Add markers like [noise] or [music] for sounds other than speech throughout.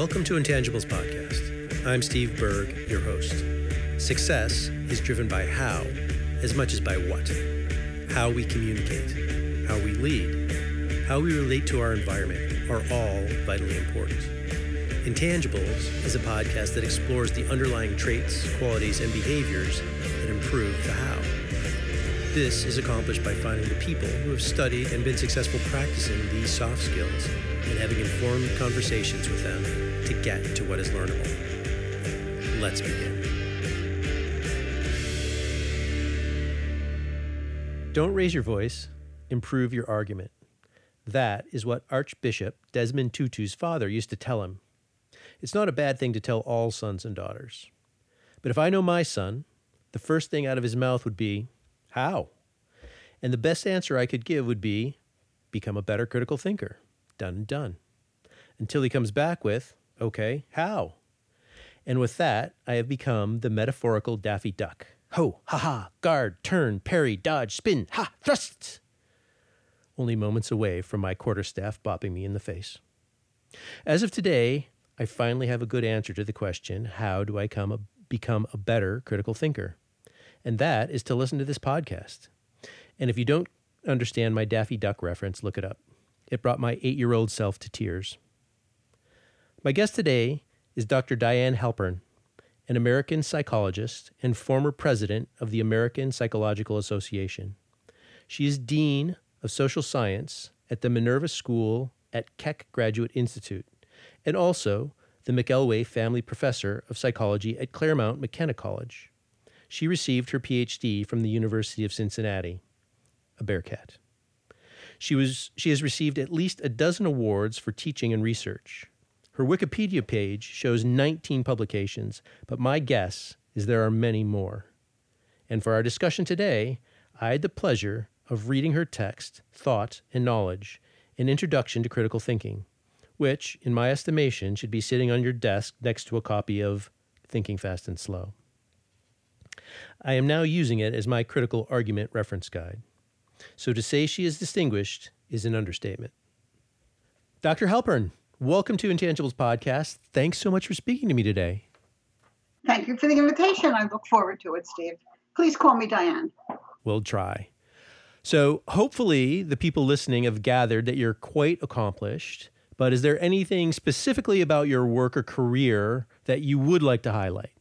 Welcome to Intangibles Podcast. I'm Steve Berg, your host. Success is driven by how as much as by what. How we communicate, how we lead, how we relate to our environment are all vitally important. Intangibles is a podcast that explores the underlying traits, qualities, and behaviors that improve the how. This is accomplished by finding the people who have studied and been successful practicing these soft skills and having informed conversations with them to get to what is learnable. Let's begin. Don't raise your voice, improve your argument. That is what Archbishop Desmond Tutu's father used to tell him. It's not a bad thing to tell all sons and daughters. But if I know my son, the first thing out of his mouth would be, How? And the best answer I could give would be, Become a better critical thinker. Done and done. Until he comes back with, Okay, how? And with that, I have become the metaphorical Daffy Duck. Ho, ha ha, guard, turn, parry, dodge, spin, ha, thrust! Only moments away from my quarterstaff bopping me in the face. As of today, I finally have a good answer to the question how do I come a, become a better critical thinker? And that is to listen to this podcast. And if you don't understand my Daffy Duck reference, look it up. It brought my eight year old self to tears. My guest today is Dr. Diane Halpern, an American psychologist and former president of the American Psychological Association. She is Dean of Social Science at the Minerva School at Keck Graduate Institute and also the McElwee Family Professor of Psychology at Claremont McKenna College. She received her PhD from the University of Cincinnati, a Bearcat. She, was, she has received at least a dozen awards for teaching and research. Her Wikipedia page shows 19 publications, but my guess is there are many more. And for our discussion today, I had the pleasure of reading her text, Thought and Knowledge An Introduction to Critical Thinking, which, in my estimation, should be sitting on your desk next to a copy of Thinking Fast and Slow. I am now using it as my critical argument reference guide. So to say she is distinguished is an understatement. Dr. Halpern, Welcome to Intangibles Podcast. Thanks so much for speaking to me today. Thank you for the invitation. I look forward to it, Steve. Please call me Diane. We'll try. So, hopefully, the people listening have gathered that you're quite accomplished. But is there anything specifically about your work or career that you would like to highlight?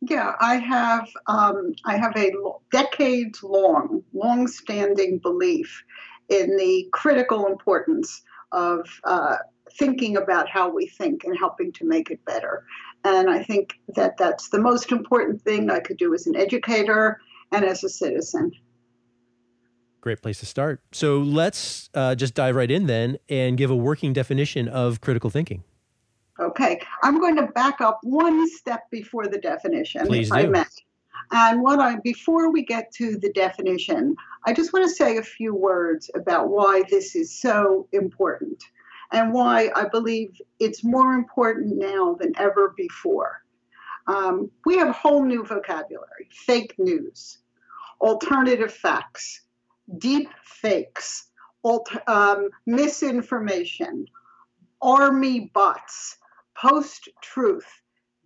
Yeah, I have um, I have a decades long, long standing belief in the critical importance of uh, thinking about how we think and helping to make it better. And I think that that's the most important thing I could do as an educator and as a citizen. Great place to start. So let's uh, just dive right in then and give a working definition of critical thinking. Okay, I'm going to back up one step before the definition, Please do. And what I before we get to the definition, I just want to say a few words about why this is so important and why I believe it's more important now than ever before. Um, we have whole new vocabulary fake news, alternative facts, deep fakes, alt- um, misinformation, army bots, post truth,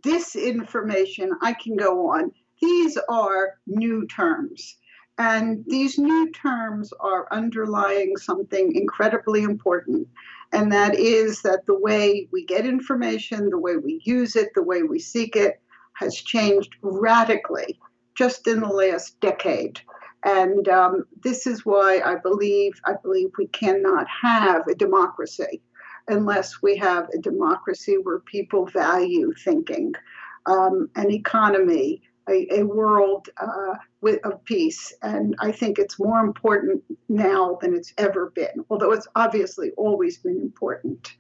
disinformation. I can go on. These are new terms. And these new terms are underlying something incredibly important, and that is that the way we get information, the way we use it, the way we seek it has changed radically just in the last decade. And um, this is why I believe I believe we cannot have a democracy unless we have a democracy where people value thinking, um, an economy, a, a world uh, with, of peace. And I think it's more important now than it's ever been, although it's obviously always been important.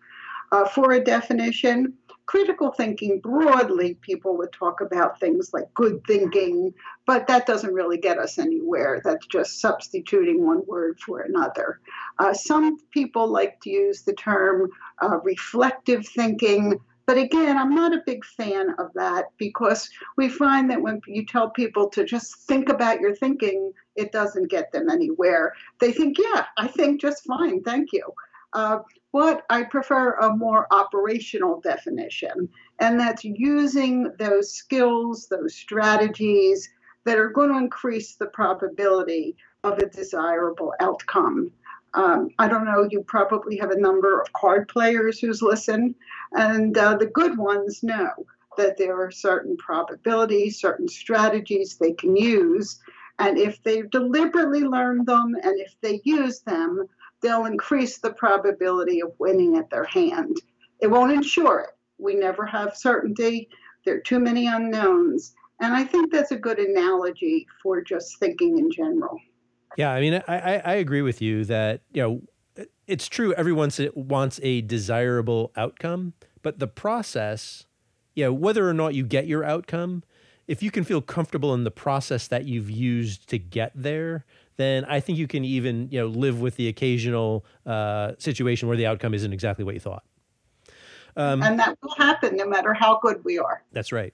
Uh, for a definition, critical thinking broadly, people would talk about things like good thinking, but that doesn't really get us anywhere. That's just substituting one word for another. Uh, some people like to use the term uh, reflective thinking. But again, I'm not a big fan of that because we find that when you tell people to just think about your thinking, it doesn't get them anywhere. They think, yeah, I think just fine, thank you. Uh, but I prefer a more operational definition, and that's using those skills, those strategies that are going to increase the probability of a desirable outcome. Um, I don't know, you probably have a number of card players who's listened, and uh, the good ones know that there are certain probabilities, certain strategies they can use. And if they've deliberately learned them and if they use them, they'll increase the probability of winning at their hand. It won't ensure it. We never have certainty. There are too many unknowns. And I think that's a good analogy for just thinking in general. Yeah, I mean, I, I agree with you that, you know, it's true everyone wants a desirable outcome, but the process, you know, whether or not you get your outcome, if you can feel comfortable in the process that you've used to get there, then I think you can even you know live with the occasional uh, situation where the outcome isn't exactly what you thought. Um, and that will happen no matter how good we are. That's right.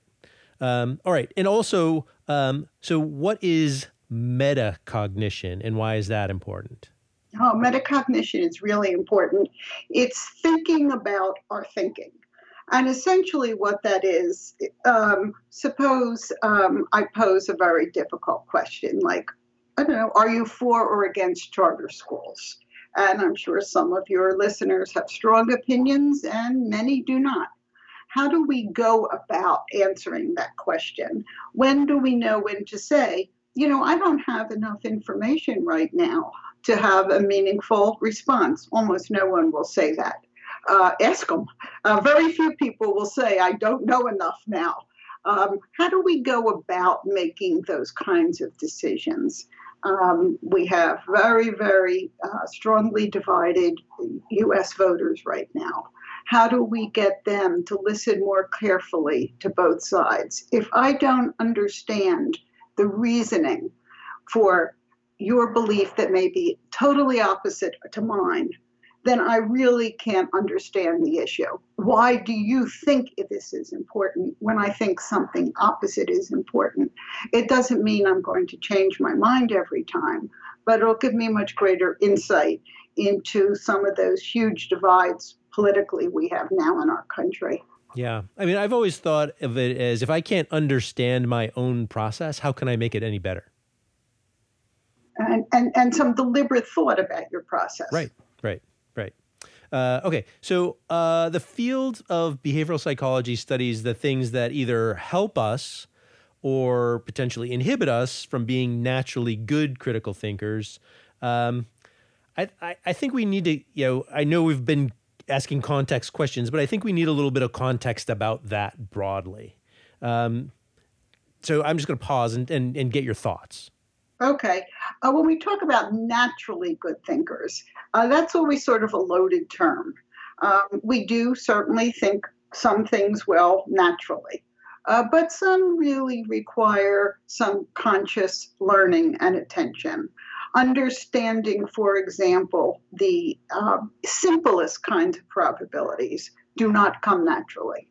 Um, all right, and also, um, so what is metacognition, and why is that important? Oh, metacognition is really important. It's thinking about our thinking. And essentially, what that is, um, suppose um, I pose a very difficult question like, I don't know, are you for or against charter schools? And I'm sure some of your listeners have strong opinions and many do not. How do we go about answering that question? When do we know when to say, you know, I don't have enough information right now to have a meaningful response? Almost no one will say that uh, ask them. Uh, very few people will say, I don't know enough now. Um, how do we go about making those kinds of decisions? Um, we have very, very uh, strongly divided US voters right now. How do we get them to listen more carefully to both sides? If I don't understand the reasoning for your belief that may be totally opposite to mine, then I really can't understand the issue. Why do you think this is important when I think something opposite is important? It doesn't mean I'm going to change my mind every time, but it'll give me much greater insight into some of those huge divides politically we have now in our country. Yeah. I mean, I've always thought of it as if I can't understand my own process, how can I make it any better? And, and, and some deliberate thought about your process. Right, right. Right. Uh, okay, so uh, the field of behavioral psychology studies the things that either help us or potentially inhibit us from being naturally good critical thinkers. Um, I, I, I think we need to, you know, I know we've been asking context questions, but I think we need a little bit of context about that broadly. Um, so I'm just going to pause and, and, and get your thoughts. Okay. Uh, when we talk about naturally good thinkers, uh, that's always sort of a loaded term. Um, we do certainly think some things well naturally, uh, but some really require some conscious learning and attention. Understanding, for example, the um, simplest kinds of probabilities do not come naturally.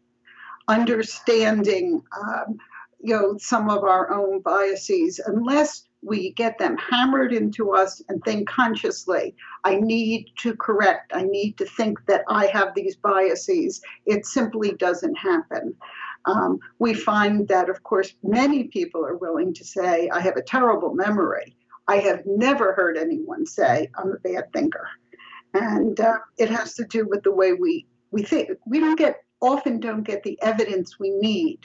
Understanding, um, you know, some of our own biases, unless we get them hammered into us and think consciously i need to correct i need to think that i have these biases it simply doesn't happen um, we find that of course many people are willing to say i have a terrible memory i have never heard anyone say i'm a bad thinker and uh, it has to do with the way we we think we don't get often don't get the evidence we need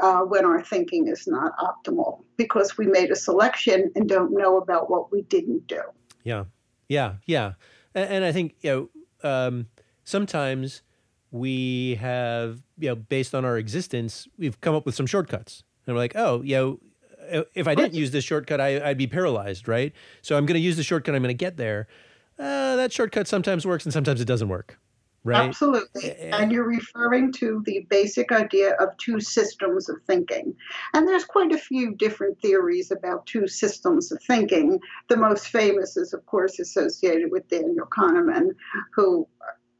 uh, when our thinking is not optimal because we made a selection and don't know about what we didn't do. Yeah, yeah, yeah. And, and I think you know um, sometimes we have you know based on our existence we've come up with some shortcuts and we're like oh you know if I didn't use this shortcut I, would be paralyzed right so I'm going to use the shortcut I'm going to get there. Uh, that shortcut sometimes works and sometimes it doesn't work right? Absolutely. And you're referring to the basic idea of two systems of thinking. And there's quite a few different theories about two systems of thinking. The most famous is, of course, associated with Daniel Kahneman, who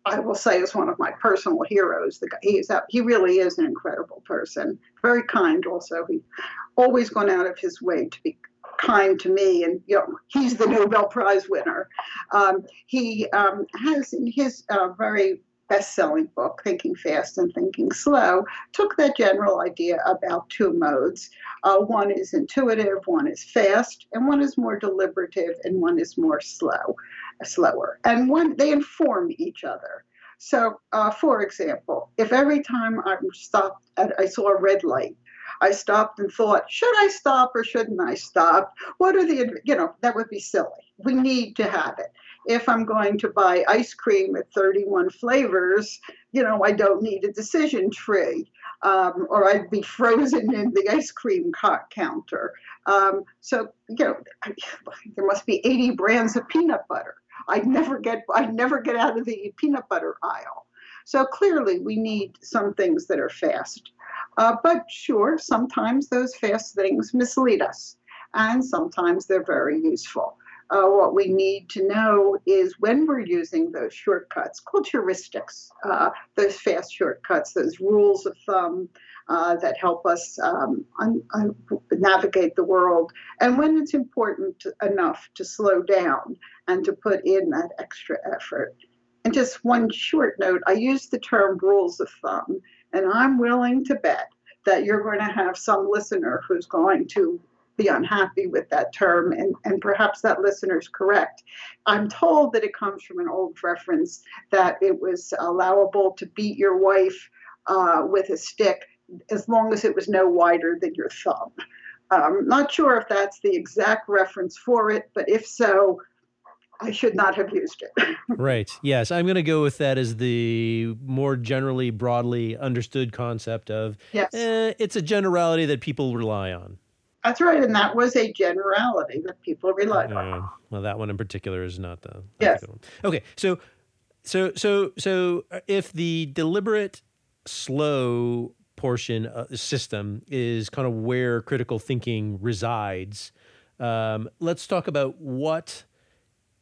I will say is one of my personal heroes. The guy, he's out, he really is an incredible person. Very kind, also. He always gone out of his way to be kind to me, and you know, he's the Nobel Prize winner. Um, he um, has in his uh, very best-selling book, Thinking Fast and Thinking Slow, took that general idea about two modes. Uh, one is intuitive, one is fast, and one is more deliberative, and one is more slow, slower. And one they inform each other. So, uh, for example, if every time I'm stopped, at, I saw a red light, I stopped and thought, should I stop or shouldn't I stop? What are the, you know, that would be silly. We need to have it. If I'm going to buy ice cream at 31 flavors, you know, I don't need a decision tree. Um, or I'd be frozen in the ice cream counter. Um, so, you know, [laughs] there must be 80 brands of peanut butter. I'd never get I'd never get out of the peanut butter aisle. So clearly, we need some things that are fast. Uh, but sure, sometimes those fast things mislead us, and sometimes they're very useful. Uh, what we need to know is when we're using those shortcuts, called heuristics, uh, those fast shortcuts, those rules of thumb uh, that help us um, un- un- navigate the world, and when it's important enough to slow down and to put in that extra effort. And just one short note I use the term rules of thumb, and I'm willing to bet that you're going to have some listener who's going to be unhappy with that term, and, and perhaps that listener's correct. I'm told that it comes from an old reference that it was allowable to beat your wife uh, with a stick as long as it was no wider than your thumb. Um, not sure if that's the exact reference for it, but if so, I should not have used it. [laughs] right. Yes. I'm going to go with that as the more generally, broadly understood concept of yes. Eh, it's a generality that people rely on. That's right. And that was a generality that people relied uh, on. Well, that one in particular is not the, yes. Okay. So, so, so, so uh, if the deliberate, slow portion of the system is kind of where critical thinking resides, um, let's talk about what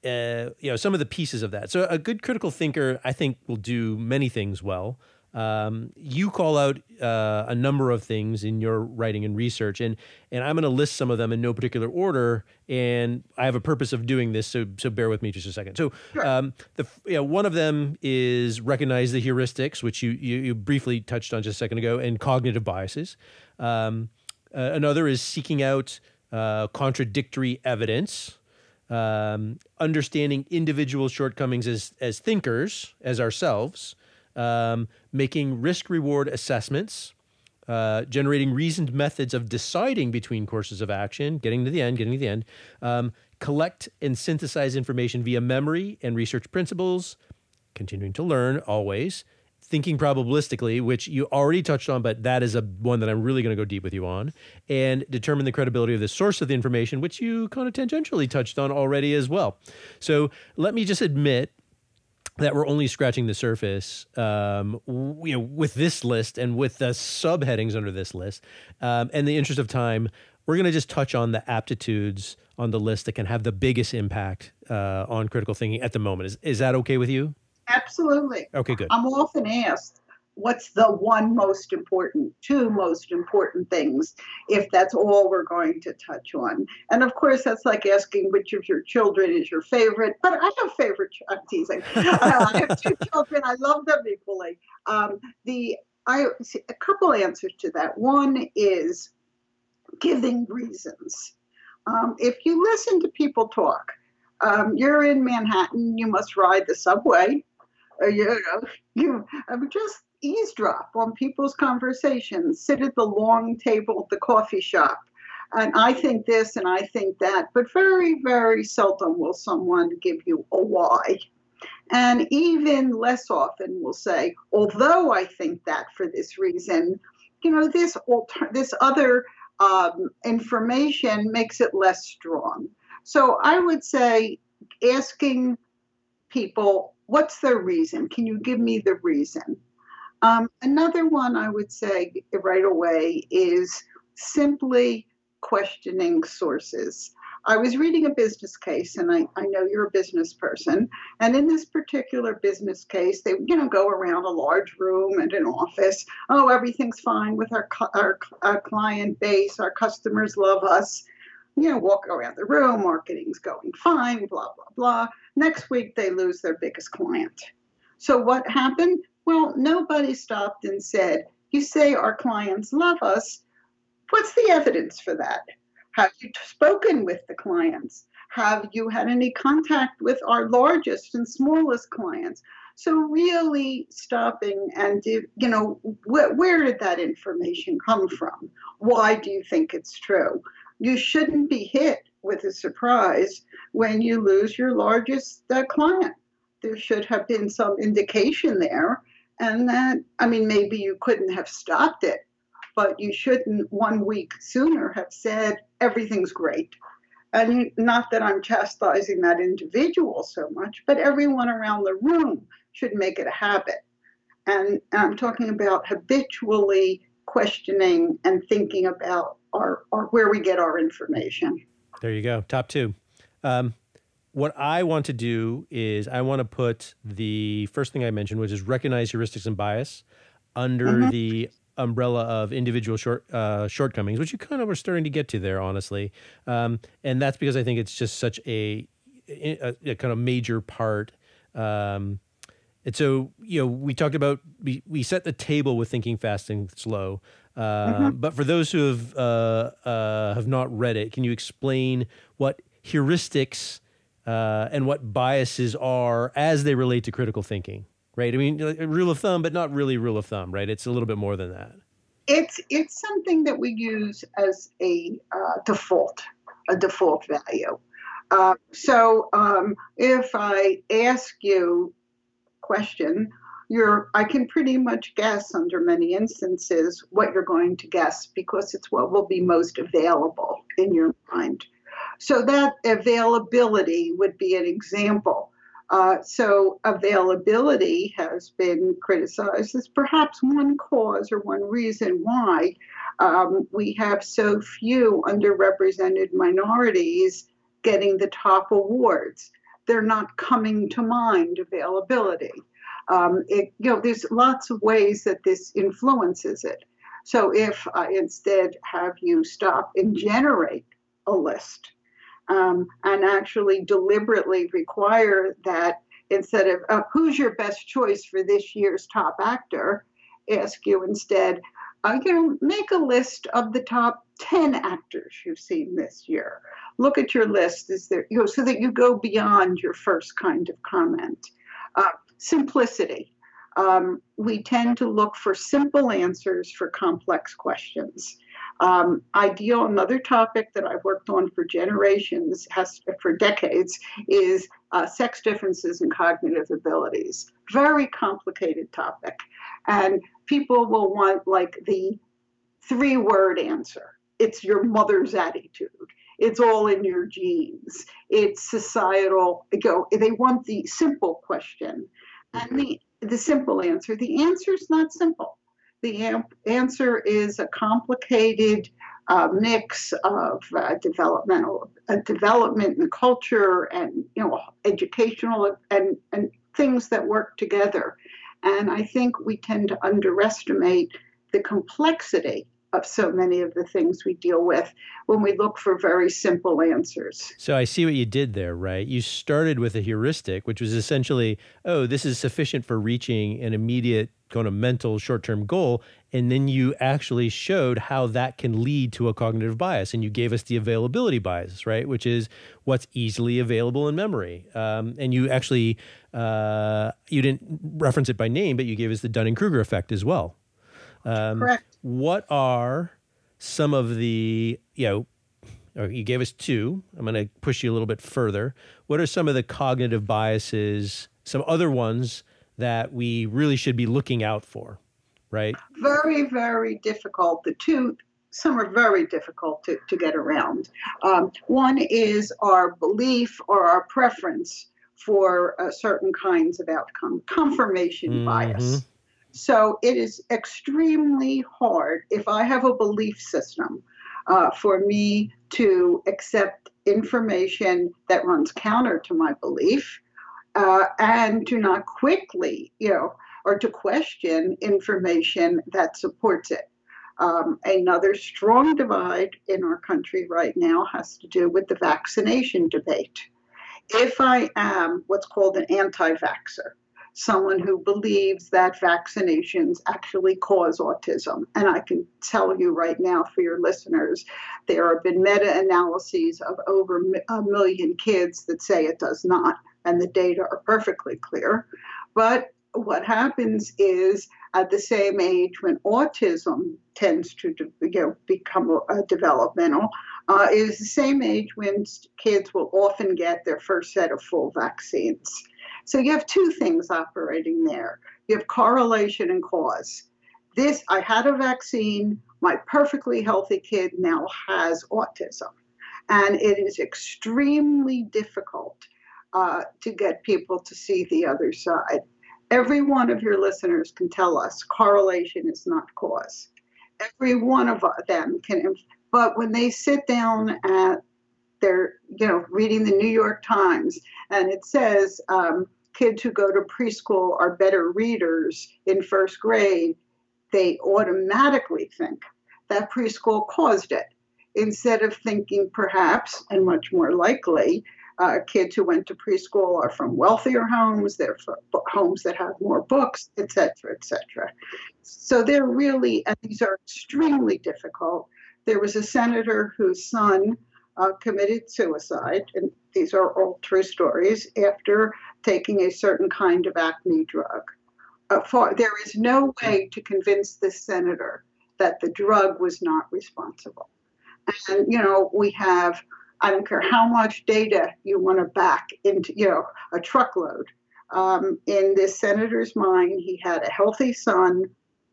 uh, you know some of the pieces of that. So a good critical thinker, I think, will do many things well. Um, you call out uh, a number of things in your writing and research, and and I'm going to list some of them in no particular order. And I have a purpose of doing this, so so bear with me just a second. So sure. um, the you know, one of them is recognize the heuristics, which you you, you briefly touched on just a second ago, and cognitive biases. Um, uh, another is seeking out uh, contradictory evidence um, understanding individual shortcomings as as thinkers, as ourselves, um, making risk reward assessments, uh, generating reasoned methods of deciding between courses of action, getting to the end, getting to the end, um, collect and synthesize information via memory and research principles, continuing to learn always, thinking probabilistically, which you already touched on, but that is a one that I'm really going to go deep with you on, and determine the credibility of the source of the information, which you kind of tangentially touched on already as well. So let me just admit that we're only scratching the surface, um, you know, with this list and with the subheadings under this list. Um, and the interest of time, we're going to just touch on the aptitudes on the list that can have the biggest impact uh, on critical thinking at the moment. Is is that okay with you? Absolutely. Okay, good. I'm often asked, what's the one most important, two most important things, if that's all we're going to touch on. And of course, that's like asking which of your children is your favorite. But I have favorite. I'm teasing. [laughs] uh, I have two children. I love them equally. Um, the I a couple answers to that. One is giving reasons. Um, if you listen to people talk, um, you're in Manhattan, you must ride the subway [laughs] you know, you I mean, just eavesdrop on people's conversations, sit at the long table at the coffee shop. And I think this and I think that, but very, very seldom will someone give you a why. And even less often will say, although I think that for this reason, you know, this alter- this other um, information makes it less strong. So I would say asking people what's their reason? Can you give me the reason? Um, another one I would say right away is simply questioning sources. I was reading a business case, and I, I know you're a business person. And in this particular business case, they you know go around a large room and an office. Oh, everything's fine with our our, our client base. Our customers love us. You know, walk around the room, marketing's going fine, blah, blah, blah. Next week, they lose their biggest client. So what happened? Well, nobody stopped and said, You say our clients love us. What's the evidence for that? Have you spoken with the clients? Have you had any contact with our largest and smallest clients? So really stopping and you know wh- where did that information come from? Why do you think it's true? You shouldn't be hit with a surprise when you lose your largest uh, client. There should have been some indication there, and that I mean maybe you couldn't have stopped it, but you shouldn't one week sooner have said everything's great and not that I'm chastising that individual so much, but everyone around the room should make it a habit. And, I'm talking about habitually questioning and thinking about our, our where we get our information. There you go. Top two. Um, what I want to do is I want to put the first thing I mentioned, which is recognize heuristics and bias, under mm-hmm. the umbrella of individual short uh, shortcomings, which you kind of are starting to get to there, honestly. Um, and that's because I think it's just such a, a, a kind of major part. Um, and so, you know, we talked about we, we set the table with thinking fast and slow. Uh, mm-hmm. But for those who have uh, uh, have not read it, can you explain what heuristics uh, and what biases are as they relate to critical thinking? right? I mean, rule of thumb, but not really rule of thumb, right? It's a little bit more than that. It's it's something that we use as a uh, default, a default value. Uh, so um, if I ask you question, you're I can pretty much guess under many instances what you're going to guess because it's what will be most available in your mind. So that availability would be an example uh, so availability has been criticized as perhaps one cause or one reason why um, we have so few underrepresented minorities getting the top awards. They're not coming to mind availability. Um, it, you know, there's lots of ways that this influences it. So if I instead have you stop and generate a list um, and actually deliberately require that instead of uh, who's your best choice for this year's top actor, ask you instead, uh, you know, make a list of the top 10 actors you've seen this year. Look at your list, is there, you know, so that you go beyond your first kind of comment. Uh, simplicity. Um, we tend to look for simple answers for complex questions. Um, ideal, another topic that I've worked on for generations, has for decades, is uh, sex differences in cognitive abilities. Very complicated topic, and people will want like the three-word answer. It's your mother's attitude. It's all in your genes. It's societal. Go. They want the simple question, and the the simple answer. The answer is not simple the answer is a complicated uh, mix of uh, developmental uh, development and culture and you know educational and, and things that work together and i think we tend to underestimate the complexity of so many of the things we deal with when we look for very simple answers. So I see what you did there, right? You started with a heuristic, which was essentially, oh, this is sufficient for reaching an immediate kind of mental short term goal. And then you actually showed how that can lead to a cognitive bias. And you gave us the availability bias, right? Which is what's easily available in memory. Um, and you actually, uh, you didn't reference it by name, but you gave us the Dunning Kruger effect as well. Um, Correct. What are some of the, you know, you gave us two. I'm going to push you a little bit further. What are some of the cognitive biases, some other ones that we really should be looking out for, right? Very, very difficult. The two, some are very difficult to, to get around. Um, one is our belief or our preference for uh, certain kinds of outcome, confirmation mm-hmm. bias. So it is extremely hard if I have a belief system uh, for me to accept information that runs counter to my belief uh, and to not quickly, you know, or to question information that supports it. Um, another strong divide in our country right now has to do with the vaccination debate. If I am what's called an anti vaxxer, someone who believes that vaccinations actually cause autism. And I can tell you right now for your listeners, there have been meta analyses of over a million kids that say it does not, and the data are perfectly clear. But what happens is at the same age when autism tends to you know, become developmental, uh, is the same age when kids will often get their first set of full vaccines. So you have two things operating there. You have correlation and cause. This, I had a vaccine, my perfectly healthy kid now has autism. And it is extremely difficult uh, to get people to see the other side. Every one of your listeners can tell us correlation is not cause. Every one of them can, but when they sit down at their, you know, reading the New York Times and it says, um, kids who go to preschool are better readers in first grade, they automatically think that preschool caused it instead of thinking perhaps, and much more likely, uh, kids who went to preschool are from wealthier homes, they're from homes that have more books, et cetera, et cetera. So they're really, and these are extremely difficult. There was a senator whose son uh, committed suicide, and these are all true stories, after taking a certain kind of acne drug. Uh, for, there is no way to convince this senator that the drug was not responsible. And, you know, we have, I don't care how much data you want to back into, you know, a truckload. Um, in this senator's mind, he had a healthy son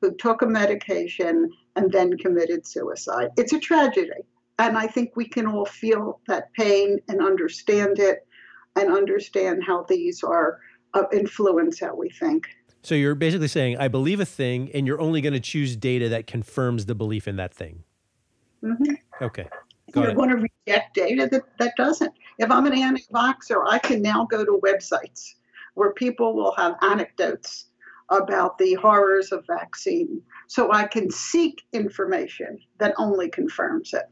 who took a medication and then committed suicide. It's a tragedy. And I think we can all feel that pain and understand it and understand how these are uh, influence how we think. So you're basically saying, I believe a thing, and you're only going to choose data that confirms the belief in that thing. Mm-hmm. Okay. Go you're going to reject data that, that doesn't. If I'm an anti-vaxxer, I can now go to websites where people will have anecdotes about the horrors of vaccine. So I can seek information that only confirms it.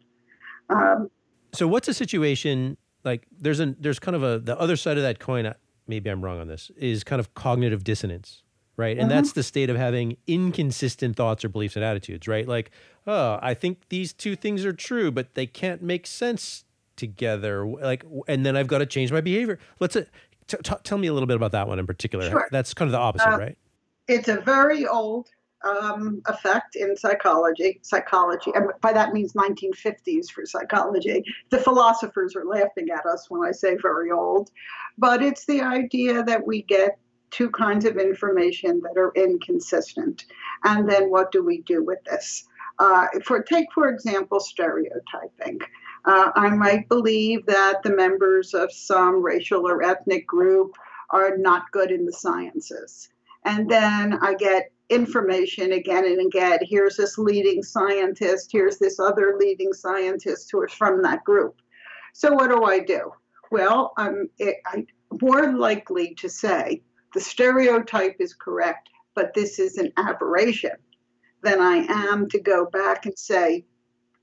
Um, so what's a situation like? There's an there's kind of a the other side of that coin. Maybe I'm wrong on this. Is kind of cognitive dissonance, right? And mm-hmm. that's the state of having inconsistent thoughts or beliefs and attitudes, right? Like, oh, I think these two things are true, but they can't make sense together. Like, and then I've got to change my behavior. Let's uh, t- t- tell me a little bit about that one in particular. Sure. That's kind of the opposite, uh, right? It's a very old um, effect in psychology. Psychology, and by that means 1950s for psychology. The philosophers are laughing at us when I say very old, but it's the idea that we get two kinds of information that are inconsistent, and then what do we do with this? Uh, for take for example stereotyping. Uh, I might believe that the members of some racial or ethnic group are not good in the sciences. And then I get information again and again. Here's this leading scientist, here's this other leading scientist who is from that group. So, what do I do? Well, I'm, I'm more likely to say the stereotype is correct, but this is an aberration than I am to go back and say,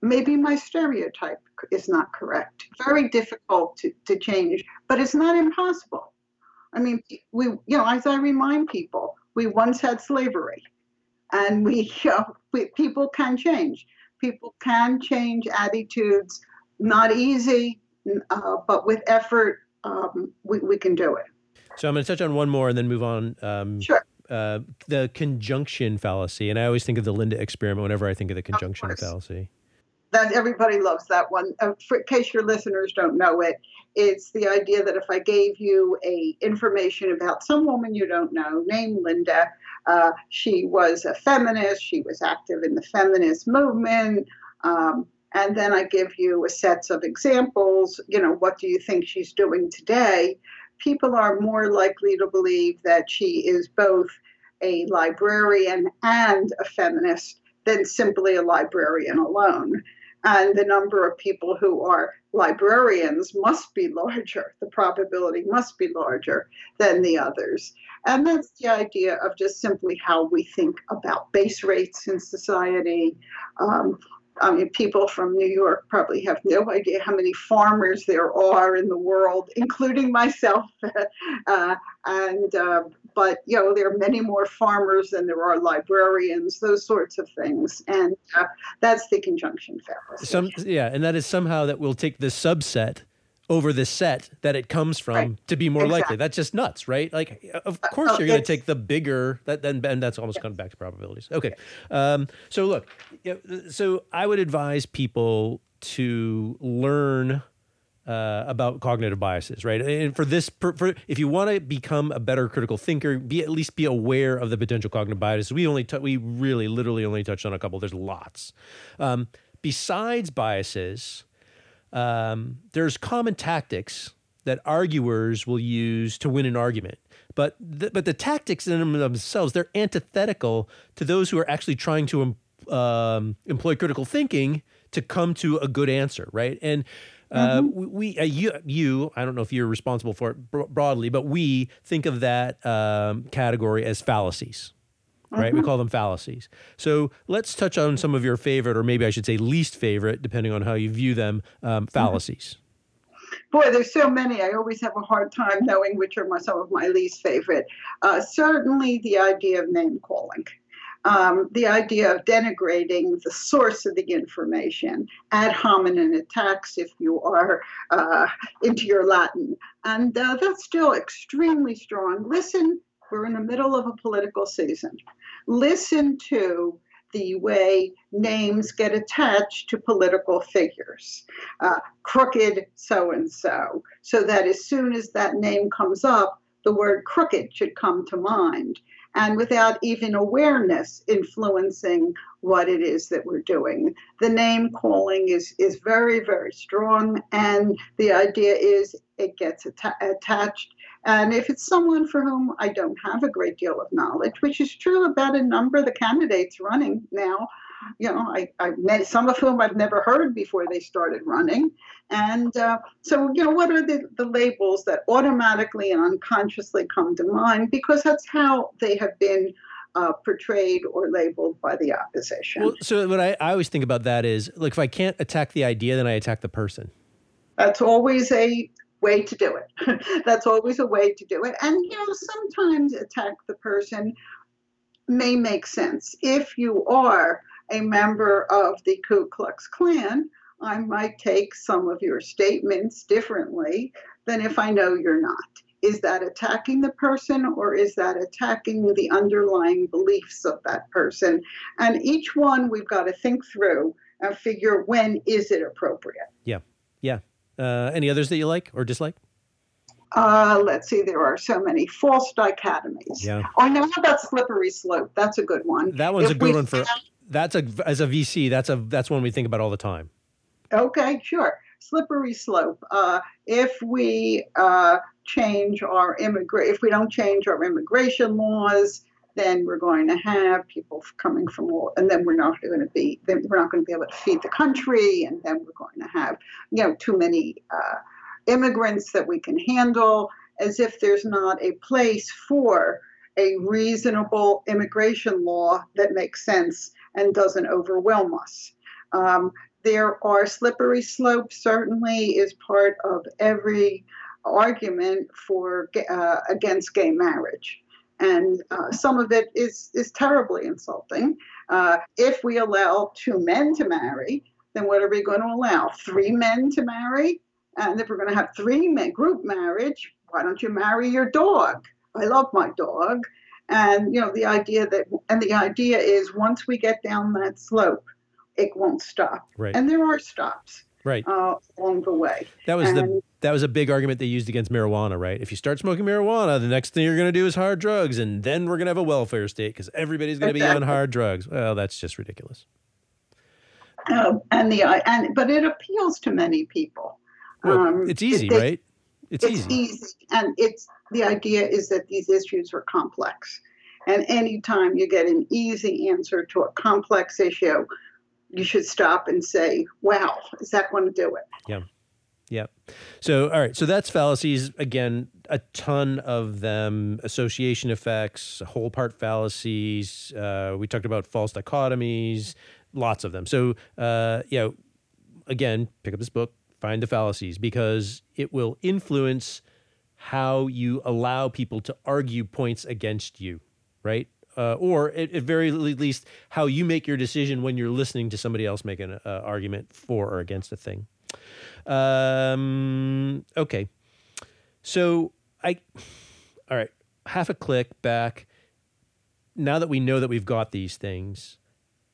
maybe my stereotype is not correct. Very difficult to, to change, but it's not impossible. I mean, we, you know, as I remind people, we once had slavery, and we, [laughs] know, we people can change. People can change attitudes. Not easy, uh, but with effort, um, we, we can do it. So I'm going to touch on one more and then move on. Um, sure. Uh, the conjunction fallacy, and I always think of the Linda experiment whenever I think of the conjunction of fallacy that everybody loves that one. Uh, for, in case your listeners don't know it, it's the idea that if I gave you a information about some woman you don't know, named Linda, uh, she was a feminist, she was active in the feminist movement, um, and then I give you a sets of examples. You know, what do you think she's doing today? People are more likely to believe that she is both a librarian and a feminist than simply a librarian alone. And the number of people who are librarians must be larger. The probability must be larger than the others. And that's the idea of just simply how we think about base rates in society. Um, I mean, people from New York probably have no idea how many farmers there are in the world, including myself. [laughs] uh, and uh, but you know, there are many more farmers than there are librarians. Those sorts of things, and uh, that's the conjunction fallacy. Some, yeah, and that is somehow that we'll take the subset over the set that it comes from right. to be more exactly. likely. That's just nuts, right? Like, of uh, course, uh, you're going to take the bigger that then, and that's almost yes. coming back to probabilities. Okay, um, so look, so I would advise people to learn. Uh, about cognitive biases, right? And for this, for, if you want to become a better critical thinker, be at least be aware of the potential cognitive biases. We only t- we really literally only touched on a couple. There's lots. Um, besides biases, um, there's common tactics that arguers will use to win an argument. But but the tactics in themselves, they're antithetical to those who are actually trying to um, employ critical thinking to come to a good answer, right? And uh, mm-hmm. we, uh, you, you, I don't know if you're responsible for it broadly, but we think of that um, category as fallacies right? Mm-hmm. We call them fallacies. So let's touch on some of your favorite, or maybe I should say least favorite, depending on how you view them, um, mm-hmm. fallacies. Boy, there's so many. I always have a hard time knowing which are my, some of my least favorite. Uh, certainly, the idea of name calling. Um, the idea of denigrating the source of the information, ad hominem attacks if you are uh, into your Latin. And uh, that's still extremely strong. Listen, we're in the middle of a political season listen to the way names get attached to political figures. Uh, crooked so and so, so that as soon as that name comes up, the word crooked should come to mind. And without even awareness influencing what it is that we're doing. The name calling is, is very, very strong. And the idea is it gets atta- attached and if it's someone for whom I don't have a great deal of knowledge, which is true about a number of the candidates running now, you know, I, I've met some of whom I've never heard before they started running. And uh, so, you know, what are the, the labels that automatically and unconsciously come to mind? Because that's how they have been uh, portrayed or labeled by the opposition. Well, so what I, I always think about that is, like, if I can't attack the idea, then I attack the person. That's always a way to do it. [laughs] That's always a way to do it. And, you know, sometimes attack the person may make sense. If you are a member of the Ku Klux Klan, I might take some of your statements differently than if I know you're not. Is that attacking the person or is that attacking the underlying beliefs of that person? And each one we've got to think through and figure when is it appropriate. Yeah. Yeah. Uh, any others that you like or dislike? Uh, let's see, there are so many false dichotomies. Yeah. Oh, no, how about slippery slope? That's a good one. That one's if a good one for. That's a as a VC. That's a that's one we think about all the time. Okay, sure. Slippery slope. Uh, if we uh, change our immigrant, if we don't change our immigration laws, then we're going to have people coming from all, and then we're not going to be, then we're not going to be able to feed the country, and then we're going to have, you know, too many uh, immigrants that we can handle, as if there's not a place for a reasonable immigration law that makes sense and doesn't overwhelm us. Um, there are slippery slopes, certainly, is part of every argument for uh, against gay marriage and uh, some of it is is terribly insulting. Uh, if we allow two men to marry, then what are we going to allow? Three men to marry? And if we're going to have three men group marriage, why don't you marry your dog? I love my dog. And you know the idea that and the idea is once we get down that slope, it won't stop. Right. And there are stops right uh, along the way. That was and, the that was a big argument they used against marijuana, right? If you start smoking marijuana, the next thing you're going to do is hard drugs, and then we're going to have a welfare state because everybody's going to exactly. be on hard drugs. Well, that's just ridiculous. Uh, and the and but it appeals to many people. Well, um, it's easy, it, right? It's, it's easy. easy, and it's the idea is that these issues are complex, and anytime you get an easy answer to a complex issue, you should stop and say, wow, is that going to do it? Yeah. Yeah. So, all right. So that's fallacies. Again, a ton of them association effects, whole part fallacies. Uh, we talked about false dichotomies, lots of them. So, uh, you know, again, pick up this book, find the fallacies because it will influence how you allow people to argue points against you, right? Uh, or at, at, very least, how you make your decision when you're listening to somebody else make an uh, argument for or against a thing. Um, okay. So I, all right, half a click back. Now that we know that we've got these things,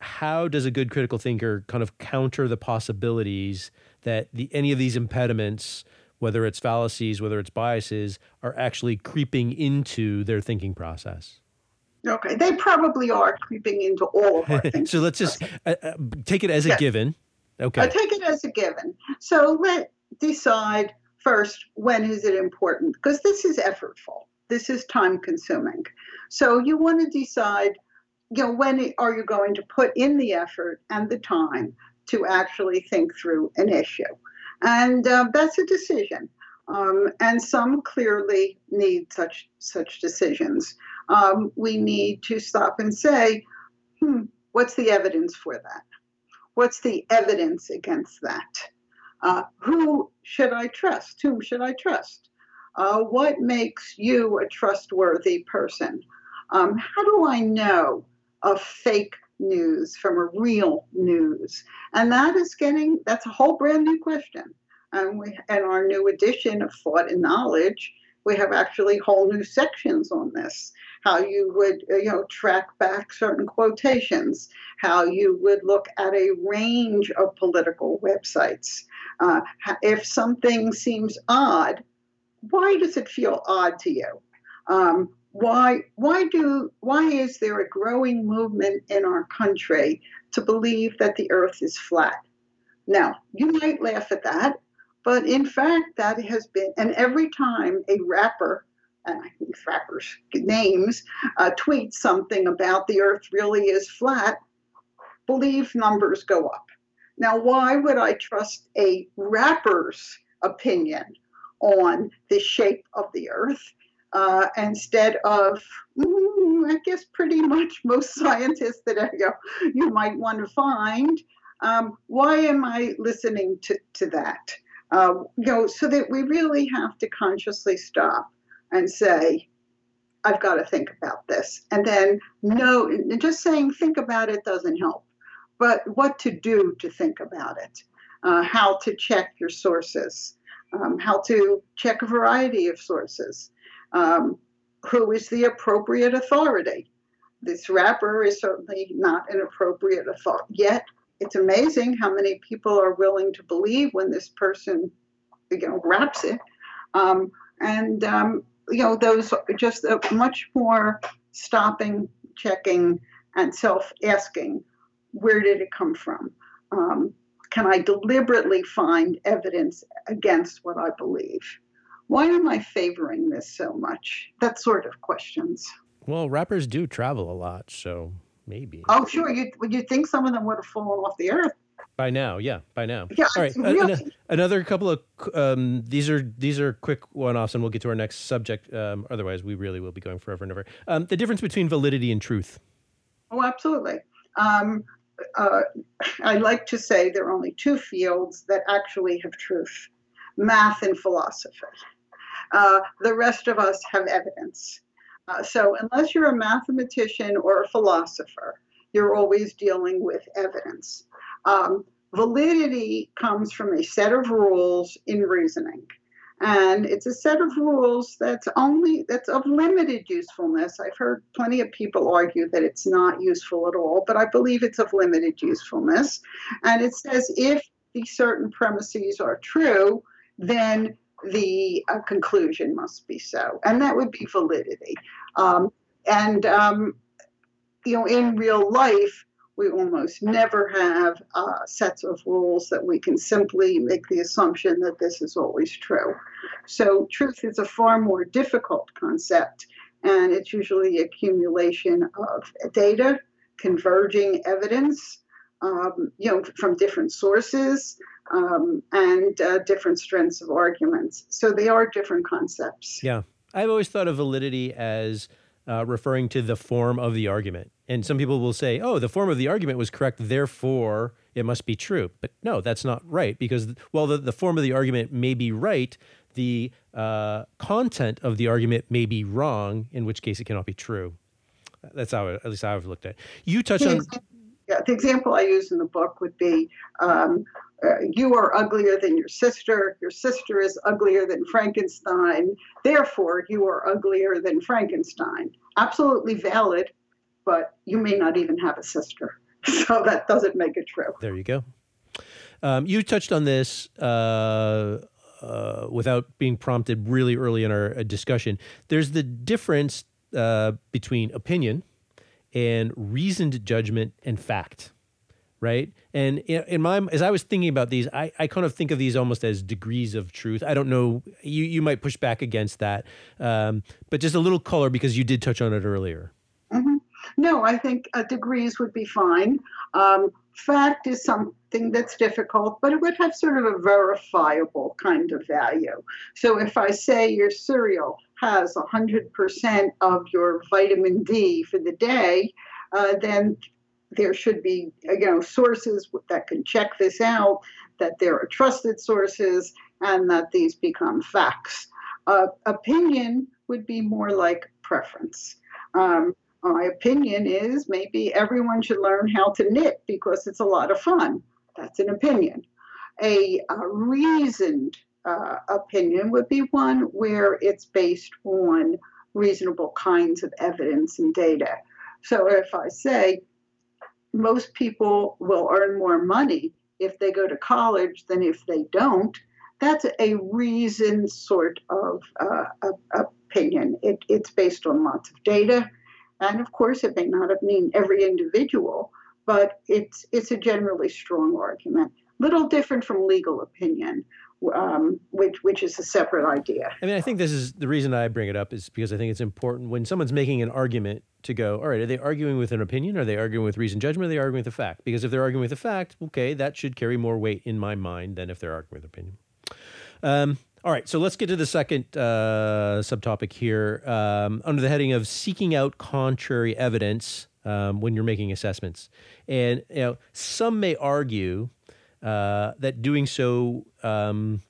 how does a good critical thinker kind of counter the possibilities that the any of these impediments, whether it's fallacies, whether it's biases, are actually creeping into their thinking process? Okay, they probably are creeping into all of our [laughs] thinking. so let's just uh, uh, take it as a given Okay. I take it as a given. So let decide first when is it important because this is effortful. This is time consuming. So you want to decide, you know, when are you going to put in the effort and the time to actually think through an issue, and uh, that's a decision. Um, and some clearly need such such decisions. Um, we need to stop and say, hmm, what's the evidence for that? What's the evidence against that? Uh, who should I trust? Whom should I trust? Uh, what makes you a trustworthy person? Um, how do I know a fake news from a real news? And that is getting, that's a whole brand new question. And we, in our new edition of Thought and Knowledge, we have actually whole new sections on this how you would uh, you know track back certain quotations how you would look at a range of political websites uh, if something seems odd why does it feel odd to you um, why why do why is there a growing movement in our country to believe that the earth is flat now you might laugh at that but in fact that has been and every time a rapper and I think rappers' names, uh, tweet something about the earth really is flat, believe numbers go up. Now, why would I trust a rapper's opinion on the shape of the earth uh, instead of, mm, I guess, pretty much [laughs] most scientists that you, know, you might want to find? Um, why am I listening to, to that? Uh, you know, so that we really have to consciously stop and say, I've got to think about this. And then, no, just saying think about it doesn't help. But what to do to think about it, uh, how to check your sources, um, how to check a variety of sources, um, who is the appropriate authority. This rapper is certainly not an appropriate authority. Yet, it's amazing how many people are willing to believe when this person, you know, raps it. Um, and um, you know, those just a much more stopping, checking, and self asking where did it come from? Um, can I deliberately find evidence against what I believe? Why am I favoring this so much? That sort of questions. Well, rappers do travel a lot, so maybe. Oh, sure. You would you think some of them would have fallen off the earth? By now, yeah, by now. Yeah, All right. really... another couple of um, these are these are quick one-offs, and we'll get to our next subject. Um, otherwise, we really will be going forever and ever. Um, the difference between validity and truth. Oh, absolutely. Um, uh, I like to say there are only two fields that actually have truth: math and philosophy. Uh, the rest of us have evidence. Uh, so, unless you're a mathematician or a philosopher, you're always dealing with evidence. Um, validity comes from a set of rules in reasoning. And it's a set of rules that's only that's of limited usefulness. I've heard plenty of people argue that it's not useful at all, but I believe it's of limited usefulness. And it says if these certain premises are true, then the uh, conclusion must be so, and that would be validity. Um, and um, you know, in real life, we almost never have uh, sets of rules that we can simply make the assumption that this is always true. So, truth is a far more difficult concept, and it's usually accumulation of data, converging evidence, um, you know, from different sources um, and uh, different strengths of arguments. So they are different concepts. Yeah. I've always thought of validity as uh, referring to the form of the argument. And some people will say, oh, the form of the argument was correct, therefore it must be true. But no, that's not right because, well, the, the form of the argument may be right, the uh, content of the argument may be wrong, in which case it cannot be true. That's how, at least I've looked at it. You touch on. Yeah, the example I use in the book would be um, uh, you are uglier than your sister. Your sister is uglier than Frankenstein. Therefore, you are uglier than Frankenstein. Absolutely valid, but you may not even have a sister. [laughs] So that doesn't make it true. There you go. Um, you touched on this uh, uh, without being prompted really early in our uh, discussion. There's the difference uh, between opinion and reasoned judgment and fact right? And in my as I was thinking about these, I, I kind of think of these almost as degrees of truth. I don't know. You you might push back against that, um, but just a little color because you did touch on it earlier. Mm-hmm. No, I think uh, degrees would be fine. Um, fact is something that's difficult, but it would have sort of a verifiable kind of value. So if I say your cereal has 100% of your vitamin D for the day, uh, then there should be you know sources that can check this out that there are trusted sources and that these become facts. Uh, opinion would be more like preference. Um, my opinion is maybe everyone should learn how to knit because it's a lot of fun that's an opinion a, a reasoned uh, opinion would be one where it's based on reasonable kinds of evidence and data so if i say most people will earn more money if they go to college than if they don't. That's a reasoned sort of uh, opinion. It, it's based on lots of data. And of course, it may not mean every individual, but it's, it's a generally strong argument. Little different from legal opinion, um, which which is a separate idea. I mean, I think this is the reason I bring it up is because I think it's important when someone's making an argument to go, all right, are they arguing with an opinion? Are they arguing with reason judgment? Are they arguing with a fact? Because if they're arguing with a fact, okay, that should carry more weight in my mind than if they're arguing with opinion. Um, all right, so let's get to the second uh, subtopic here um, under the heading of seeking out contrary evidence um, when you're making assessments. And you know, some may argue uh, that doing so um,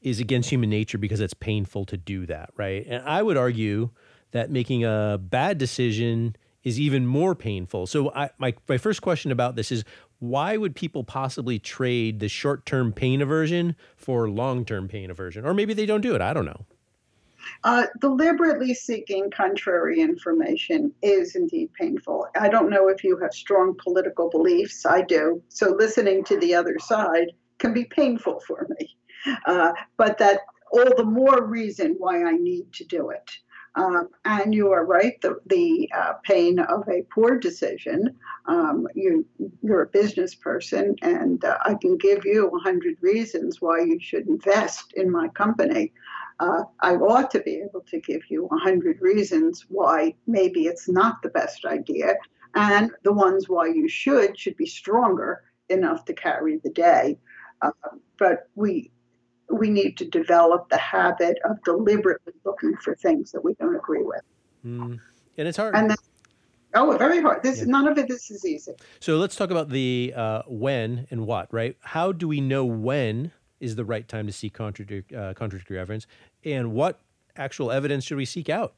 is against human nature because it's painful to do that, right? And I would argue that making a bad decision is even more painful. So, I, my, my first question about this is why would people possibly trade the short term pain aversion for long term pain aversion? Or maybe they don't do it. I don't know. Uh, deliberately seeking contrary information is indeed painful. I don't know if you have strong political beliefs. I do. So listening to the other side can be painful for me. Uh, but that all the more reason why I need to do it. Um, and you are right, the, the uh, pain of a poor decision. Um, you, you're a business person, and uh, I can give you 100 reasons why you should invest in my company uh, I ought to be able to give you 100 reasons why maybe it's not the best idea. And the ones why you should should be stronger enough to carry the day. Uh, but we we need to develop the habit of deliberately looking for things that we don't agree with. Mm. And it's hard. And then, oh, very hard. This yeah. none of it. This is easy. So let's talk about the uh, when and what. Right? How do we know when is the right time to seek contradic- uh, contradictory evidence, and what actual evidence should we seek out?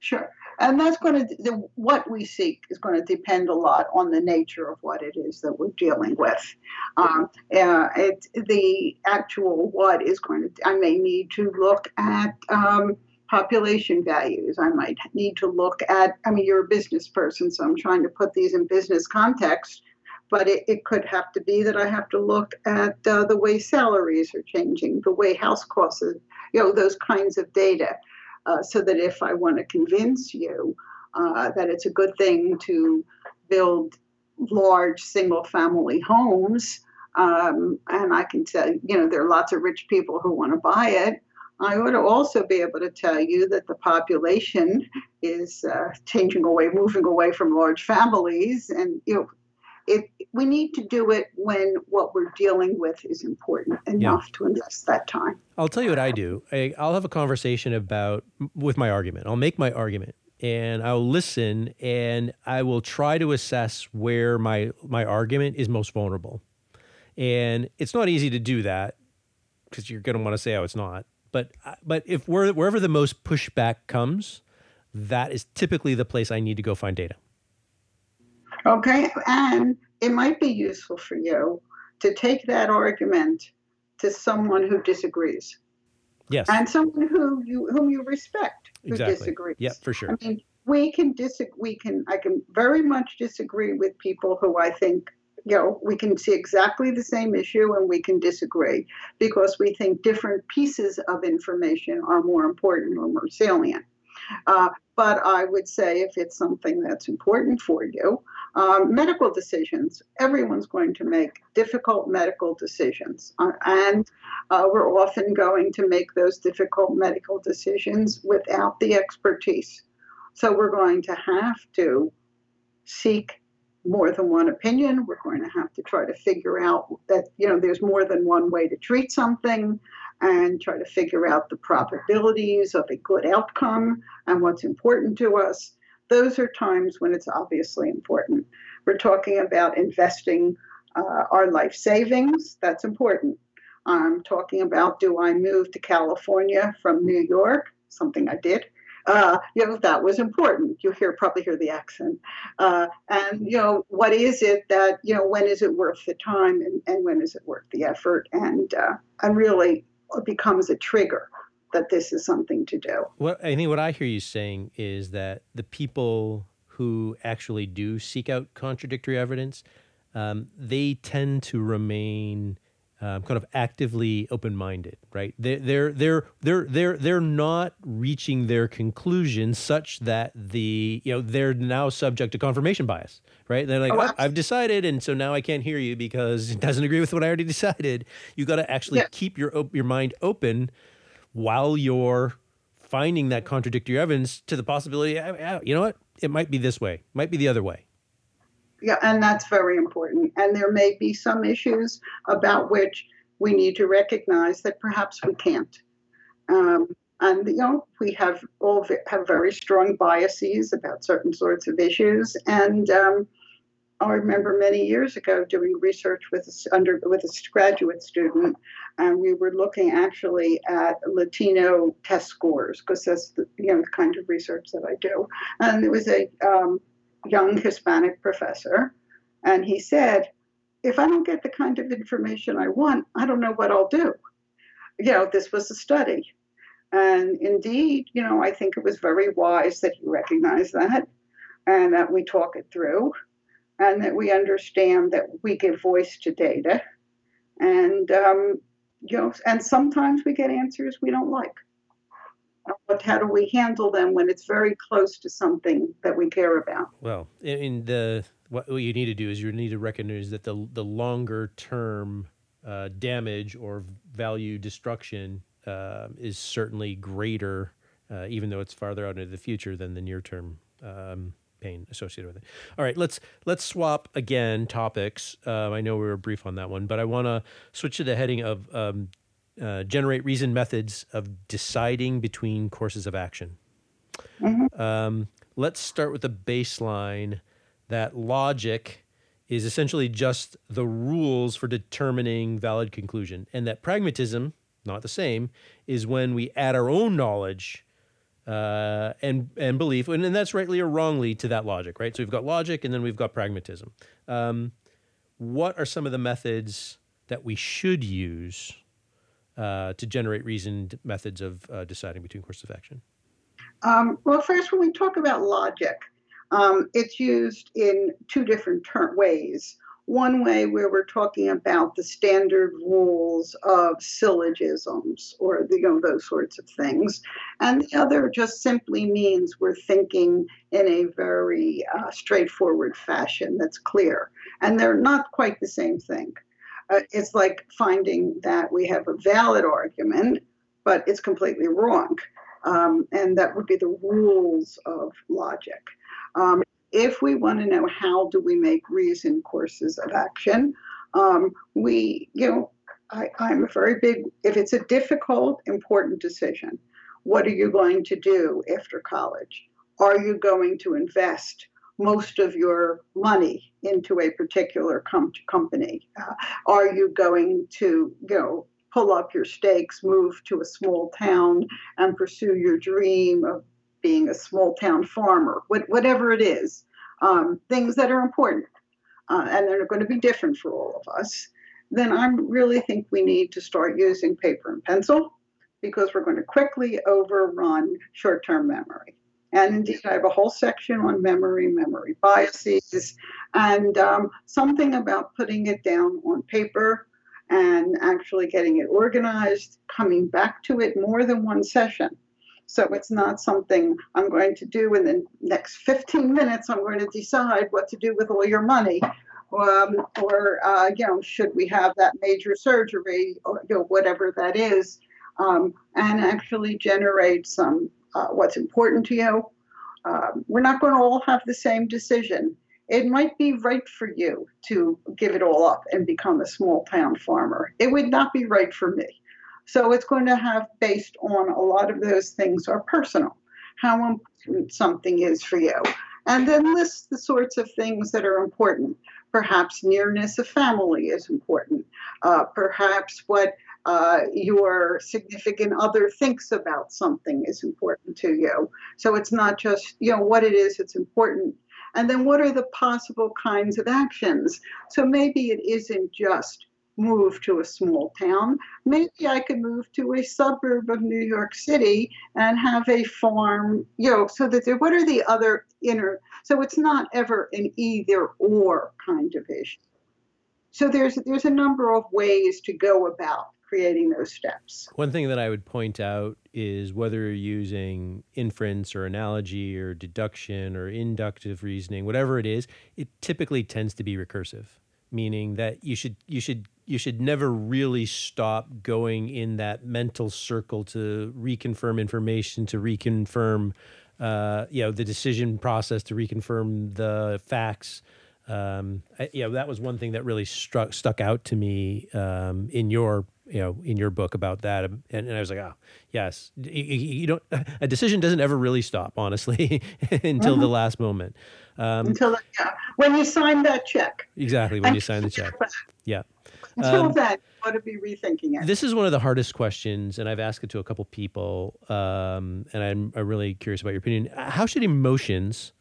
Sure, and that's going to the, what we seek is going to depend a lot on the nature of what it is that we're dealing with. Um, uh, it, the actual what is going to I may need to look at. Um, population values. I might need to look at, I mean, you're a business person, so I'm trying to put these in business context but it, it, could have to be that I have to look at uh, the way salaries are changing, the way house costs, are, you know, those kinds of data, uh, so that if I want to convince you uh, that it's a good thing to build large single family homes, um, and I can tell you know there are lots of rich people who want to buy it. I to also be able to tell you that the population is uh, changing away, moving away from large families, and you know it we need to do it when what we're dealing with is important enough yeah. to invest that time. I'll tell you what I do. I, I'll have a conversation about with my argument. I'll make my argument and I'll listen and I will try to assess where my my argument is most vulnerable. And it's not easy to do that because you're going to want to say, "Oh, it's not." But but if we're, wherever the most pushback comes, that is typically the place I need to go find data. Okay, and it might be useful for you to take that argument to someone who disagrees. Yes. And someone who you whom you respect who exactly. disagrees. Yeah, for sure. I mean, we can disagree. We can. I can very much disagree with people who I think you know, we can see exactly the same issue and we can disagree because we think different pieces of information are more important or more salient. Uh, but I would say if it's something that's important for you, um, medical decisions, everyone's going to make difficult medical decisions. Uh, and uh, we're often going to make those difficult medical decisions without the expertise. So we're going to have to seek more than one opinion. We're going to have to try to figure out that, you know, there's more than one way to treat something and try to figure out the probabilities of a good outcome and what's important to us. Those are times when it's obviously important. We're talking about investing uh, our life savings. That's important. I'm talking about do I move to California from New York? Something I did uh, you know, that was important. You hear probably hear the accent. Uh, and you know, what is it that you know? When is it worth the time, and, and when is it worth the effort? And uh, and really, it becomes a trigger that this is something to do. What I think what I hear you saying is that the people who actually do seek out contradictory evidence, um, they tend to remain um, kind of actively open-minded, right? They're they're they're they're they're they're not reaching their conclusion such that the you know they're now subject to confirmation bias, right? They're like, oh, oh, I've decided, and so now I can't hear you because it doesn't agree with what I already [laughs] decided. You got to actually yeah. keep your your mind open while you're finding that contradictory evidence to the possibility. You know what? It might be this way, might be the other way yeah, and that's very important. And there may be some issues about which we need to recognize that perhaps we can't. Um, and you know, we have all have very strong biases about certain sorts of issues. And um, I remember many years ago doing research with a, under with a graduate student, and we were looking actually at Latino test scores because that's the you know the kind of research that I do. And there was a um, young Hispanic professor, and he said, if I don't get the kind of information I want, I don't know what I'll do. You know, this was a study. And indeed, you know, I think it was very wise that he recognized that and that we talk it through and that we understand that we give voice to data. And, um, you know, and sometimes we get answers we don't like but how do we handle them when it's very close to something that we care about? Well, in the what you need to do is you need to recognize that the the longer term uh, damage or value destruction uh, is certainly greater, uh, even though it's farther out into the future than the near term um, pain associated with it. All right, let's let's swap again topics. Um, I know we were brief on that one, but I want to switch to the heading of um, uh, generate reason methods of deciding between courses of action. Mm-hmm. Um, let's start with the baseline that logic is essentially just the rules for determining valid conclusion, and that pragmatism, not the same, is when we add our own knowledge uh, and and belief, and, and, that's rightly or wrongly to that logic, right? So we've got logic, and then we've got pragmatism. Um, what are some of the methods that we should use uh, to generate reasoned methods of uh, deciding between courses of action? Um, well, first, when we talk about logic, um, it's used in two different ter- ways. One way where we're talking about the standard rules of syllogisms or you know those sorts of things, and the other just simply means we're thinking in a very uh, straightforward fashion that's clear, and they're not quite the same thing uh, it's like finding that we have a valid argument, but it's completely wrong. Um, and that would be the rules of logic. Um, if we want to know how do we make reasoned courses of action, um, we, you know, I, I'm a very big, if it's a difficult, important decision, what are you going to do after college? Are you going to invest most of your money into a particular com- company? Uh, are you going to, you know, pull up your stakes, move to a small town, and pursue your dream of being a small town farmer, what, whatever it is, um, things that are important, uh, and they're going to be different for all of us, then I really think we need to start using paper and pencil because we're going to quickly overrun short term memory. And indeed, I have a whole section on memory, memory biases, and um, something about putting it down on paper and actually getting it organized, coming back to it more than one session. So it's not something I'm going to do in the next 15 [laughs] minutes. I'm going to decide what to do with all your money. Um, or, uh, you know, should we have that major surgery or you know, whatever that is, um, and actually generate some uh, what's important to you. Um, we're not going to all have the same decision. It might be right for you to give it all up and become a small town farmer. It would not be right for me. So it's going to have based on a lot of those things are personal, how important something is for you. And then list the sorts of things that are important. Perhaps nearness of family is important. Uh, perhaps what uh, your significant other thinks about something is important to you. So it's not just, you know, what it is, it's important. And then what are the possible kinds of actions? So maybe it isn't just move to a small town. Maybe I could move to a suburb of New York City and have a farm, you know, so that there, what are the other inner, so it's not ever an either or kind of issue. So there's there's a number of ways to go about creating those steps. One thing that I would point out is whether you're using inference or analogy or deduction or inductive reasoning, whatever it is, it typically tends to be recursive, meaning that you should you should you should never really stop going in that mental circle to reconfirm information, to reconfirm uh, you know the decision process, to reconfirm the facts. Um, I, you know that was one thing that really struck stuck out to me um, in your you know in your book about that and, and i was like oh yes you, you, don't [laughs] a decision doesn't ever really stop honestly [laughs] until mm-hmm. the last moment um, until yeah. when you sign that check exactly when you sign the check yeah until um, then want to be rethinking it this is one of the hardest questions and i've asked it to a couple people um, and I'm, I'm really curious about your opinion how should emotions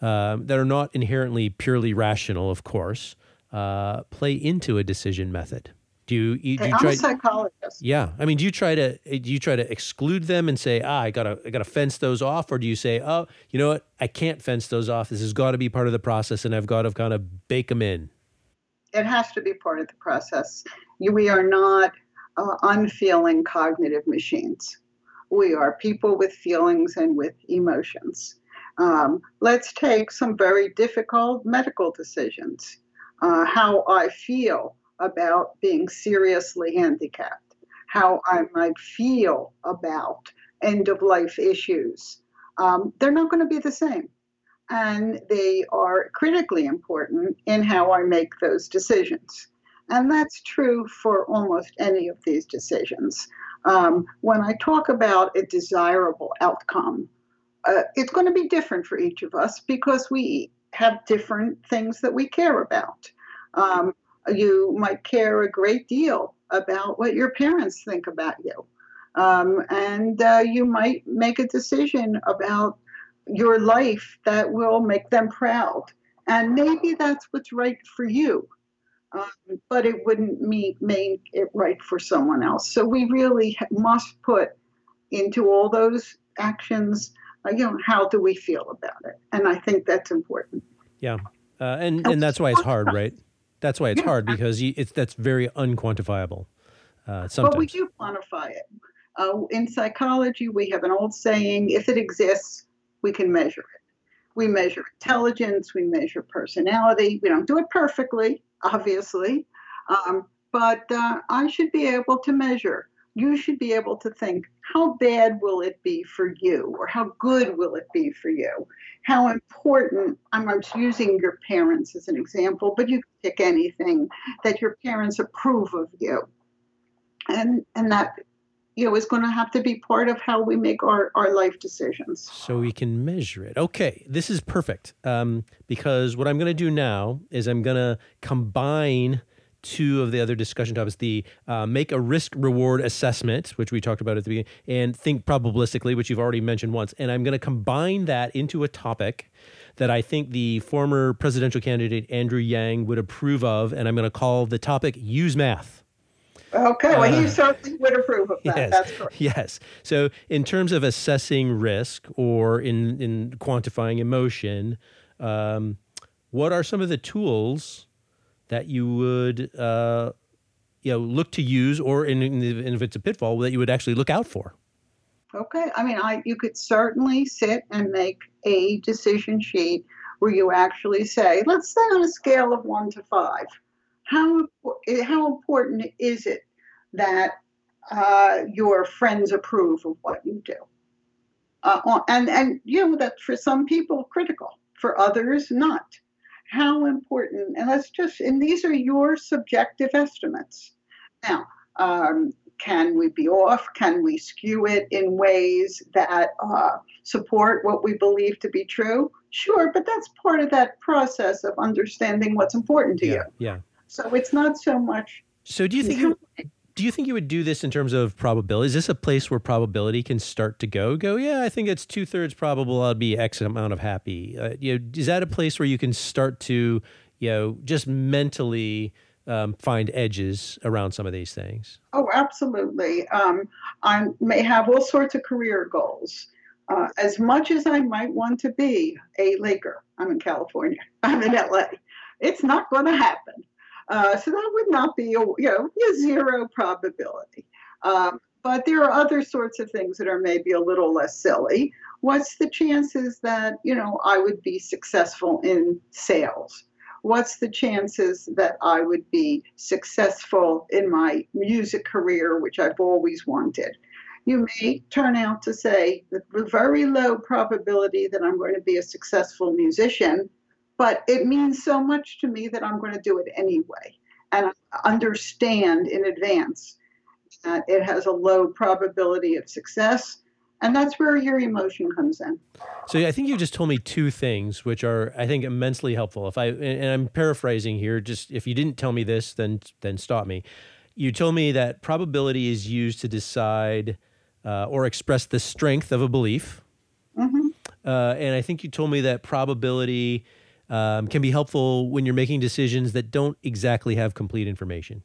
um, that are not inherently purely rational of course uh, play into a decision method do you, do you I'm try, a psychologist. Yeah, I mean, do you try to do you try to exclude them and say, ah, I gotta I gotta fence those off, or do you say, oh, you know what, I can't fence those off. This has got to be part of the process, and I've got to kind of bake them in. It has to be part of the process. We are not uh, unfeeling cognitive machines. We are people with feelings and with emotions. Um, let's take some very difficult medical decisions. Uh, how I feel about being seriously handicapped, how I might feel about end of life issues. Um, they're not going to be the same. And they are critically important in how I make those decisions. And that's true for almost any of these decisions. Um, when I talk about a desirable outcome, uh, it's going to be different for each of us because we have different things that we care about. Um, you might care a great deal about what your parents think about you. Um, and uh, you might make a decision about your life that will make them proud. And maybe that's what's right for you, um, but it wouldn't mean, make it right for someone else. So we really must put into all those actions, uh, you know, how do we feel about it? And I think that's important. Yeah. Uh, and, and that's why it's hard, right? That's why it's hard because you, it's that's very unquantifiable. Uh, sometimes. But we do quantify it. Uh, in psychology, we have an old saying: if it exists, we can measure it. We measure intelligence, we measure personality. We don't do it perfectly, obviously, um, but uh, I should be able to measure you should be able to think how bad will it be for you or how good will it be for you how important i'm using your parents as an example but you can pick anything that your parents approve of you and and that you know is going to have to be part of how we make our, our life decisions. So we can measure it. Okay this is perfect um, because what i'm going to do now is i'm going to combine two of the other discussion topics the uh, make a risk reward assessment which we talked about at the beginning and think probabilistically which you've already mentioned once and i'm going to combine that into a topic that i think the former presidential candidate andrew yang would approve of and i'm going to call the topic use math Okay, well, he uh, certainly would approve of that. Yes, That's correct. Yes. So, in terms of assessing risk or in, in quantifying emotion, um, what are some of the tools that you would uh, you know look to use, or in, in, if it's a pitfall, that you would actually look out for? Okay, I mean, I you could certainly sit and make a decision sheet where you actually say, let's say on a scale of one to five, how how important is it that uh, your friends approve of what you do? Uh, and and you know that for some people critical, for others not how important, and let's just, and these are your subjective estimates. Now, um, can we be off? Can we skew it in ways that uh, support what we believe to be true? Sure, but that's part of that process of understanding what's important to yeah, you. Yeah. So it's not so much. So do you think you, do you think you would do this in terms of probability? Is this a place where probability can start to go? Go, yeah, I think it's two thirds probable I'll be X amount of happy. Uh, you know, is that a place where you can start to, you know, just mentally um, find edges around some of these things? Oh, absolutely. Um, I may have all sorts of career goals. Uh, as much as I might want to be a Laker, I'm in California, [laughs] I'm in LA, it's not going to happen. Uh, so that would not be a, you know a zero probability. Um, but there are other sorts of things that are maybe a little less silly. What's the chances that you know I would be successful in sales? What's the chances that I would be successful in my music career, which I've always wanted? You may turn out to say the very low probability that I'm going to be a successful musician but it means so much to me that I'm going to do it anyway. And I understand in advance that it has a low probability of success. And that's where your emotion comes in. So I think you just told me two things, which are I think immensely helpful. If I and I'm paraphrasing here, just if you didn't tell me this, then then stop me. You told me that probability is used to decide uh, or express the strength of a belief, mm-hmm. uh, and I think you told me that probability um, can be helpful when you're making decisions that don't exactly have complete information.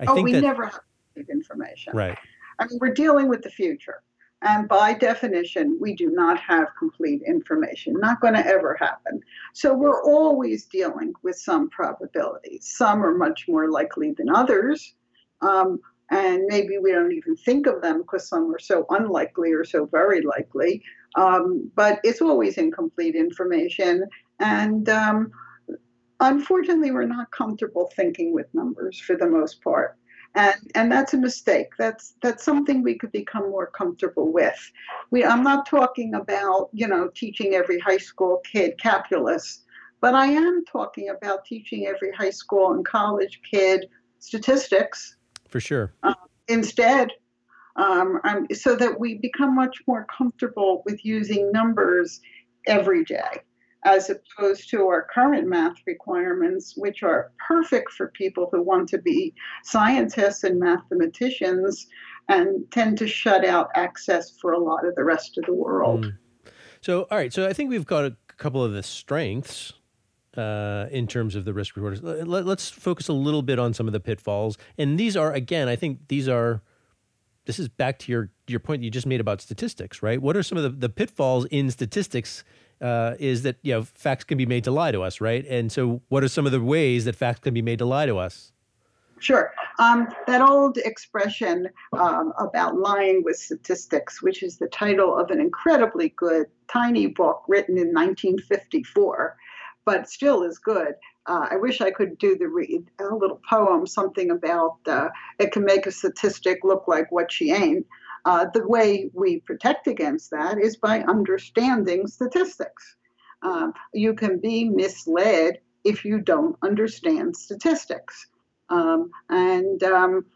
I oh, think we that, never have complete information. Right. I mean, we're dealing with the future. And by definition, we do not have complete information. Not going to ever happen. So we're always dealing with some probabilities. Some are much more likely than others. Um, and maybe we don't even think of them because some are so unlikely or so very likely. Um, but it's always incomplete information. And um, unfortunately, we're not comfortable thinking with numbers for the most part. And, and that's a mistake. That's that's something we could become more comfortable with. We I'm not talking about you know teaching every high school kid calculus, but I am talking about teaching every high school and college kid statistics. For sure. Uh, instead, um, so that we become much more comfortable with using numbers every day as opposed to our current math requirements, which are perfect for people who want to be scientists and mathematicians and tend to shut out access for a lot of the rest of the world. Mm. So, all right. So, I think we've got a couple of the strengths uh, in terms of the risk rewards. Let, us focus a little bit on some of the pitfalls. And these are, again, I think these are. This is back to your your point you just made about statistics, right? What are some of the, the pitfalls in statistics uh, is that you know facts can be made to lie to us, right? And so, what are some of the ways that facts can be made to lie to us? Sure. Um, that old expression um, about lying with statistics, which is the title of an incredibly good tiny book written in 1954, but still is good, uh, I wish I could do the read a little poem, something about uh, it can make a statistic look like what she ain't. Uh, the way we protect against that is by understanding statistics. Uh, you can be misled if you don't understand statistics. Um, and um,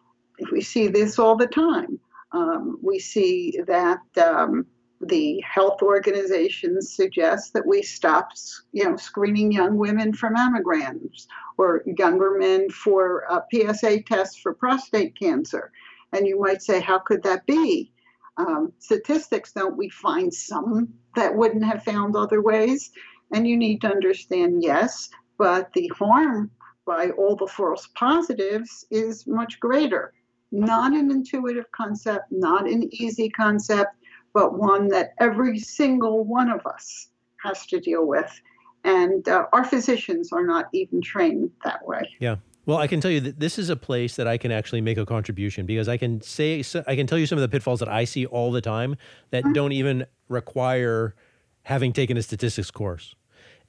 we see this all the time. Um, we see that um, the health organizations suggest that we stop, you know, screening young women for mammograms or younger men for uh, PSA tests for prostate cancer. And you might say, how could that be? Um, statistics don't we find some that wouldn't have found other ways? And you need to understand, yes, but the harm by all the false positives is much greater. Not an intuitive concept, not an easy concept, but one that every single one of us has to deal with. And uh, our physicians are not even trained that way. Yeah. Well, I can tell you that this is a place that I can actually make a contribution because I can say I can tell you some of the pitfalls that I see all the time that mm-hmm. don't even require having taken a statistics course.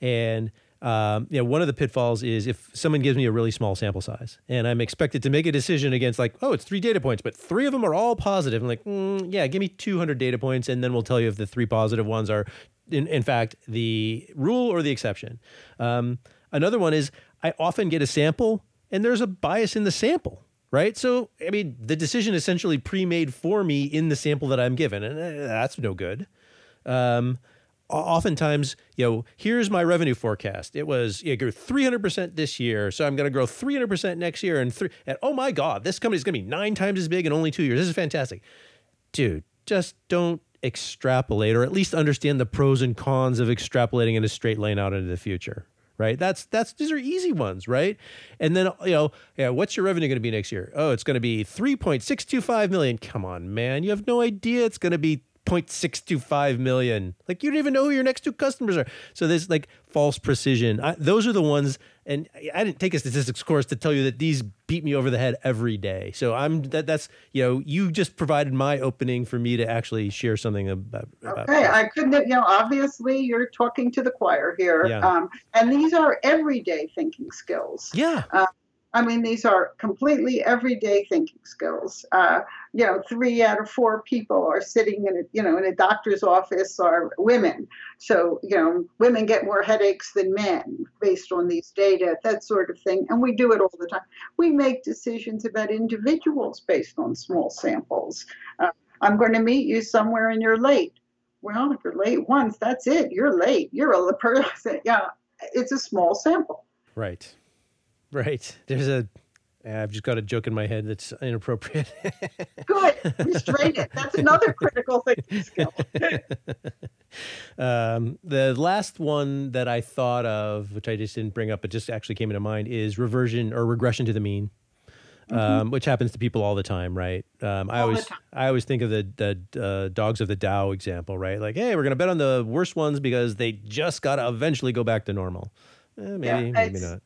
And um, you know, one of the pitfalls is if someone gives me a really small sample size and I'm expected to make a decision against like, oh, it's three data points, but three of them are all positive. I'm like, mm, yeah, give me 200 data points, and then we'll tell you if the three positive ones are, in, in fact, the rule or the exception. Um, another one is I often get a sample and there's a bias in the sample right? So, I mean, the decision essentially pre-made for me in the sample that I'm given, and uh, that's no good. Um, oftentimes, you know, here's my revenue forecast. It was you grew 300% this year, so I'm going to grow 300% next year, and three. And oh my God, this company is going to be nine times as big in only two years. This is fantastic, dude. Just don't extrapolate, or at least understand the pros and cons of extrapolating in a straight line out into the future. Right. That's that's these are easy ones, right? And then you know, yeah, what's your revenue going to be next year? Oh, it's going to be 3.625 million. Come on, man. You have no idea it's going to be 0.625 million. Like you don't even know who your next two customers are. So there's like false precision. I, those are the ones, and I didn't take a statistics course to tell you that these beat me over the head every day. So I'm that that's you know you just provided my opening for me to actually share something about. about okay. I couldn't. You know, obviously you're talking to the choir here, yeah. um, and these are everyday thinking skills. Yeah. Uh, I mean, these are completely everyday thinking skills. Uh, you know, three out of four people are sitting in a, you know, in a doctor's office are women. So, you know, women get more headaches than men based on these data, that sort of thing. And we do it all the time. We make decisions about individuals based on small samples. Uh, I'm going to meet you somewhere and you're late. Well, if you're late once, that's it. You're late. You're a person. [laughs] Yeah, it's a small sample. Right. Right. There's a. I've just got a joke in my head that's inappropriate. [laughs] Good. Restrain it. That's another critical thing. skill. [laughs] um, the last one that I thought of, which I just didn't bring up, but just actually came into mind, is reversion or regression to the mean. Mm-hmm. Um, which happens to people all the time, right? Um, I always I always think of the the uh, dogs of the Dow example, right? Like, hey, we're gonna bet on the worst ones because they just gotta eventually go back to normal. Eh, maybe, yeah, maybe not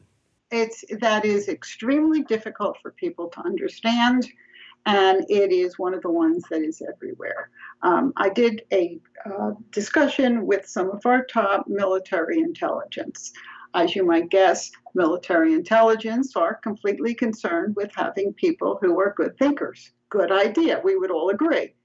it's that is extremely difficult for people to understand and it is one of the ones that is everywhere. Um, I did a uh, discussion with some of our top military intelligence. As you might guess, military intelligence are completely concerned with having people who are good thinkers. Good idea, we would all agree.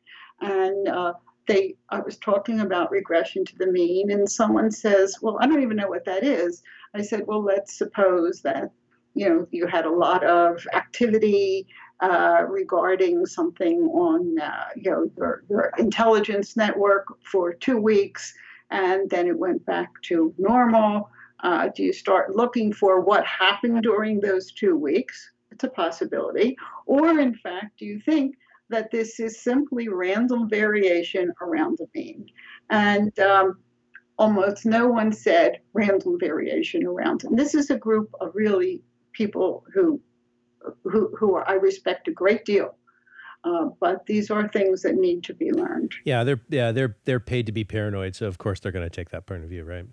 And uh, they, I was talking about regression to the mean, and someone says, Well, I don't even know what that is. I said, well, let's suppose that you know you had a lot of activity uh, regarding something on uh, you know your, your intelligence network for two weeks, and then it went back to normal. Uh, do you start looking for what happened during those two weeks? It's a possibility. Or, in fact, do you think that this is simply random variation around the mean? And um, almost no one said random variation around. And this is a group of really people who who, who I respect a great deal. Uh, but these are things that need to be learned. Yeah, they're yeah they're they're paid to be paranoid, so of course they're going to take that point of view, right?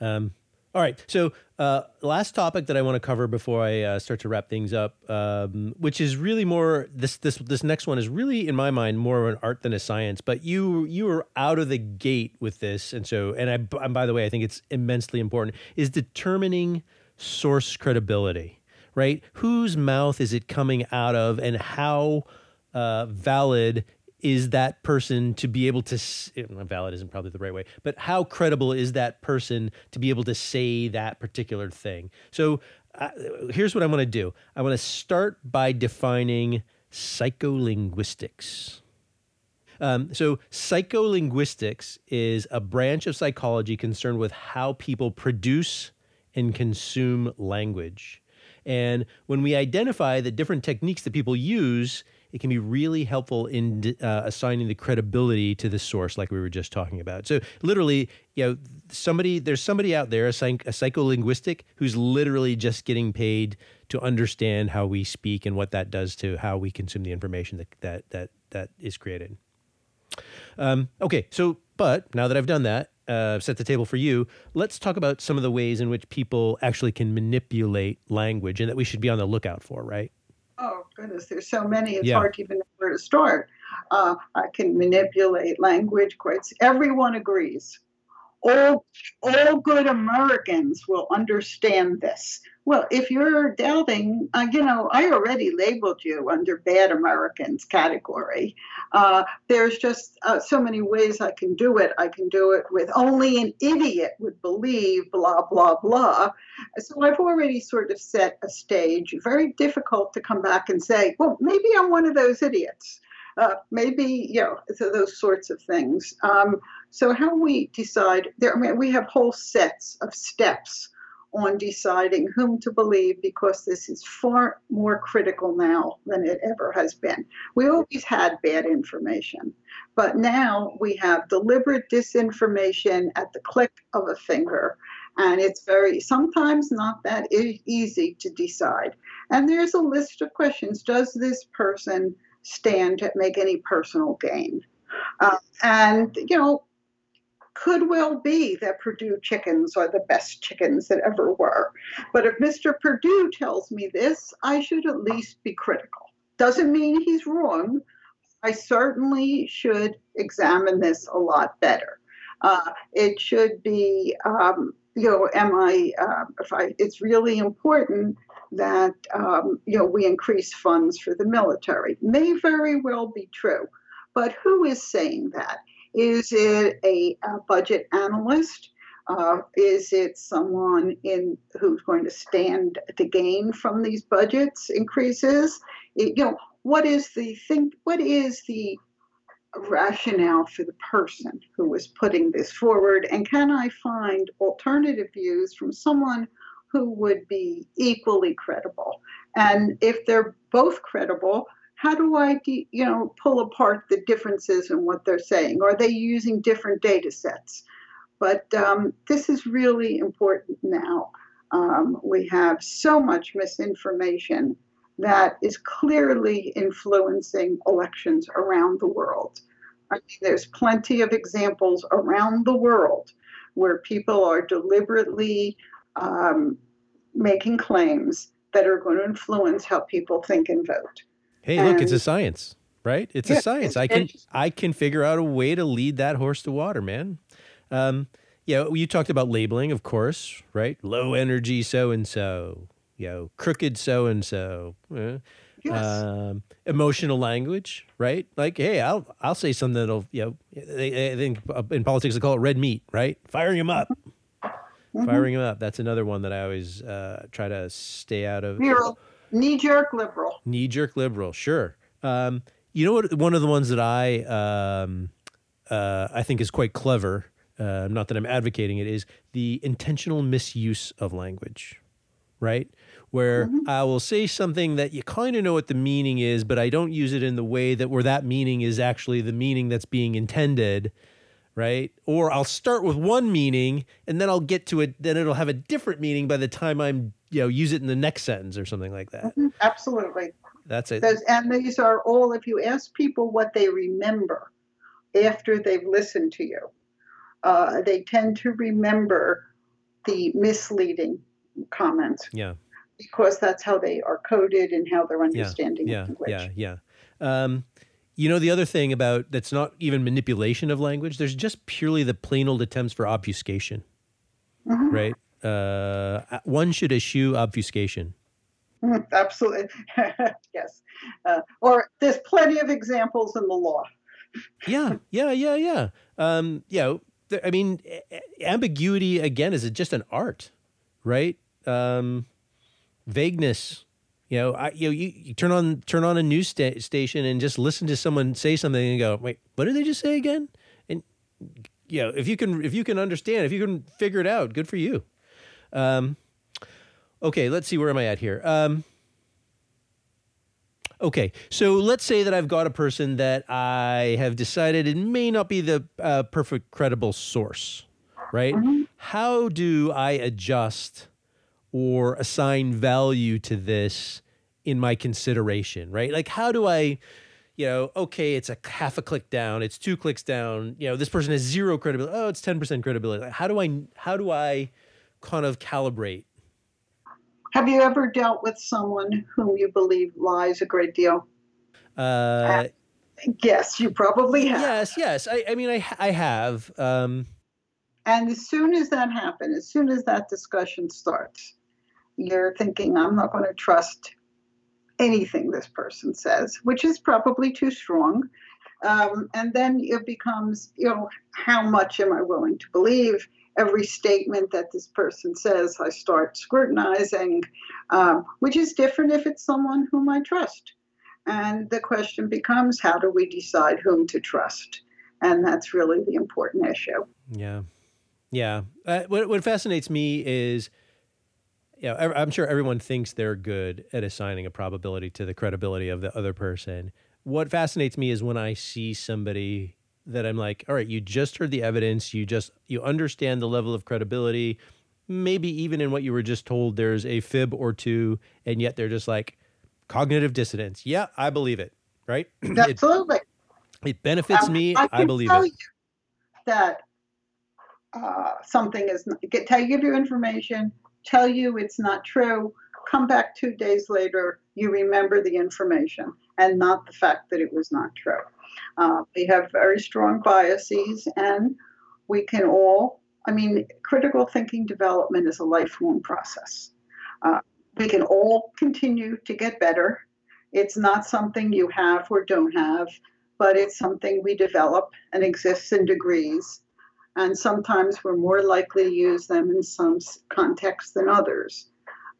Um, all right. So, uh, last topic that I want to cover before I uh, start to wrap things up, um, which is really more this this this next one is really in my mind more of an art than a science. But you you were out of the gate with this, and so and I and by the way, I think it's immensely important is determining source credibility, right? Whose mouth is it coming out of, and how uh, valid is that person to be able to eh, valid isn't probably the right way but how credible is that person to be able to say that particular thing? So uh, here's what i'm going to do. I want to start by defining psycholinguistics. Um, so psycholinguistics is a branch of psychology concerned with how people produce and consume language. And when we identify the different techniques that people use it can be really helpful in uh, assigning the credibility to the source, like we were just talking about. So, literally, you know, somebody there's somebody out there, a, psych, a psycholinguistic, who's literally just getting paid to understand how we speak and what that does to how we consume the information that that that that is created. Um, okay, so but now that I've done that, uh, set the table for you. Let's talk about some of the ways in which people actually can manipulate language and that we should be on the lookout for, right? Oh goodness, there's so many, it's yeah. hard to even know where to start. Uh, I can manipulate language. Quite, everyone agrees. All, all good Americans will understand this. Well, if you're doubting, uh, you know, I already labeled you under bad Americans category. Uh, there's just uh, so many ways I can do it. I can do it with only an idiot would believe, blah, blah, blah. So I've already sort of set a stage. Very difficult to come back and say, well, maybe I'm one of those idiots. Uh, maybe you know so those sorts of things. Um, so how we decide there? I mean, we have whole sets of steps on deciding whom to believe because this is far more critical now than it ever has been. We always had bad information, but now we have deliberate disinformation at the click of a finger. And it's very, sometimes not that easy to decide. And there's a list of questions. Does this person stand to make any personal gain? Uh, and, you know, could well be that Perdue chickens are the best chickens that ever were. But if Mr. Perdue tells me this, I should at least be critical. Doesn't mean he's wrong. I certainly should examine this a lot better. Uh, it should be, um, you know, am I, uh, if I, it's really important that, um, you know, we increase funds for the military. May very well be true. But who is saying that? Is it a, a budget analyst? Uh, is it someone in who's going to stand to gain from these budgets increases? It, you know, what is the thing? What is the rationale for the person who is putting this forward? And can I find alternative views from someone who would be equally credible? And if they're both credible, how do I, you know, pull apart the differences in what they're saying? Are they using different data sets? But um, this is really important now. Um, we have so much misinformation that is clearly influencing elections around the world. I mean, there's plenty of examples around the world where people are deliberately um, making claims that are going to influence how people think and vote. Hey, and, look, it's a science, right? It's yeah, a science. I can I can figure out a way to lead that horse to water, man. Um, yeah, you talked about labeling, of course, right? Low energy so and so, you know, crooked so and so. Yes. Um, emotional language, right? Like, hey, I'll I'll say something that'll, you know, they, think in politics they call it red meat, right? Firing him up, mm-hmm. firing him up. That's another one that I always uh, try to stay out of. Mural. Knee jerk liberal. Knee jerk liberal, sure. Um, you know what? One of the ones that I um, uh, I think is quite clever. Uh, not that I'm advocating it is the intentional misuse of language, right? Where mm-hmm. I will say something that you kind of know what the meaning is, but I don't use it in the way that where that meaning is actually the meaning that's being intended right? Or I'll start with one meaning and then I'll get to it, then it'll have a different meaning by the time I'm, you know, use it in the next sentence or something like that. Mm-hmm, absolutely. That's it. Those, and these are all, if you ask people what they remember after they've listened to you, uh, they tend to remember the misleading comments. Yeah. Because that's how they are coded and how they're understanding yeah, language. Yeah, yeah, yeah. Um, you know, the other thing about that's not even manipulation of language, there's just purely the plain old attempts for obfuscation, mm-hmm. right? Uh, one should eschew obfuscation. [laughs] Absolutely. [laughs] yes. Uh, or there's plenty of examples in the law. [laughs] yeah, yeah, yeah, yeah. Um, you know, th- I mean, ambiguity again is just an art, right? Um, vagueness. You know, I, you, know, you you turn on turn on a news sta- station and just listen to someone say something and go, wait, what did they just say again? And you know, if you can if you can understand, if you can figure it out, good for you. Um, okay, let's see where am I at here. Um, Okay, so let's say that I've got a person that I have decided it may not be the uh, perfect credible source, right? How do I adjust or assign value to this in my consideration, right? Like, how do I, you know, okay, it's a half a click down, it's two clicks down, you know, this person has zero credibility. Oh, it's ten percent credibility. Like, how do I, how do I, kind of calibrate? Have you ever dealt with someone whom you believe lies a great deal? Uh, yes, you probably have. Yes, yes. I, I mean, I, I have. Um, and as soon as that happens, as soon as that discussion starts, you're thinking, I'm not going to trust anything this person says, which is probably too strong. Um, and then it becomes, you know, how much am I willing to believe? Every statement that this person says, I start scrutinizing, um, which is different if it's someone whom I trust. And the question becomes, how do we decide whom to trust? And that's really the important issue. Yeah. Yeah. Uh, what, what fascinates me is, you know, I'm sure everyone thinks they're good at assigning a probability to the credibility of the other person. What fascinates me is when I see somebody that I'm like, all right, you just heard the evidence, you just you understand the level of credibility. Maybe even in what you were just told, there's a fib or two, and yet they're just like cognitive dissonance. Yeah, I believe it. Right? [clears throat] Absolutely. it, it benefits um, me. I, I believe it. that uh, something is get tell you give you information, tell you it's not true. Come back two days later, you remember the information and not the fact that it was not true. Uh, we have very strong biases, and we can all, I mean, critical thinking development is a lifelong process. Uh, we can all continue to get better. It's not something you have or don't have, but it's something we develop and exists in degrees. And sometimes we're more likely to use them in some contexts than others.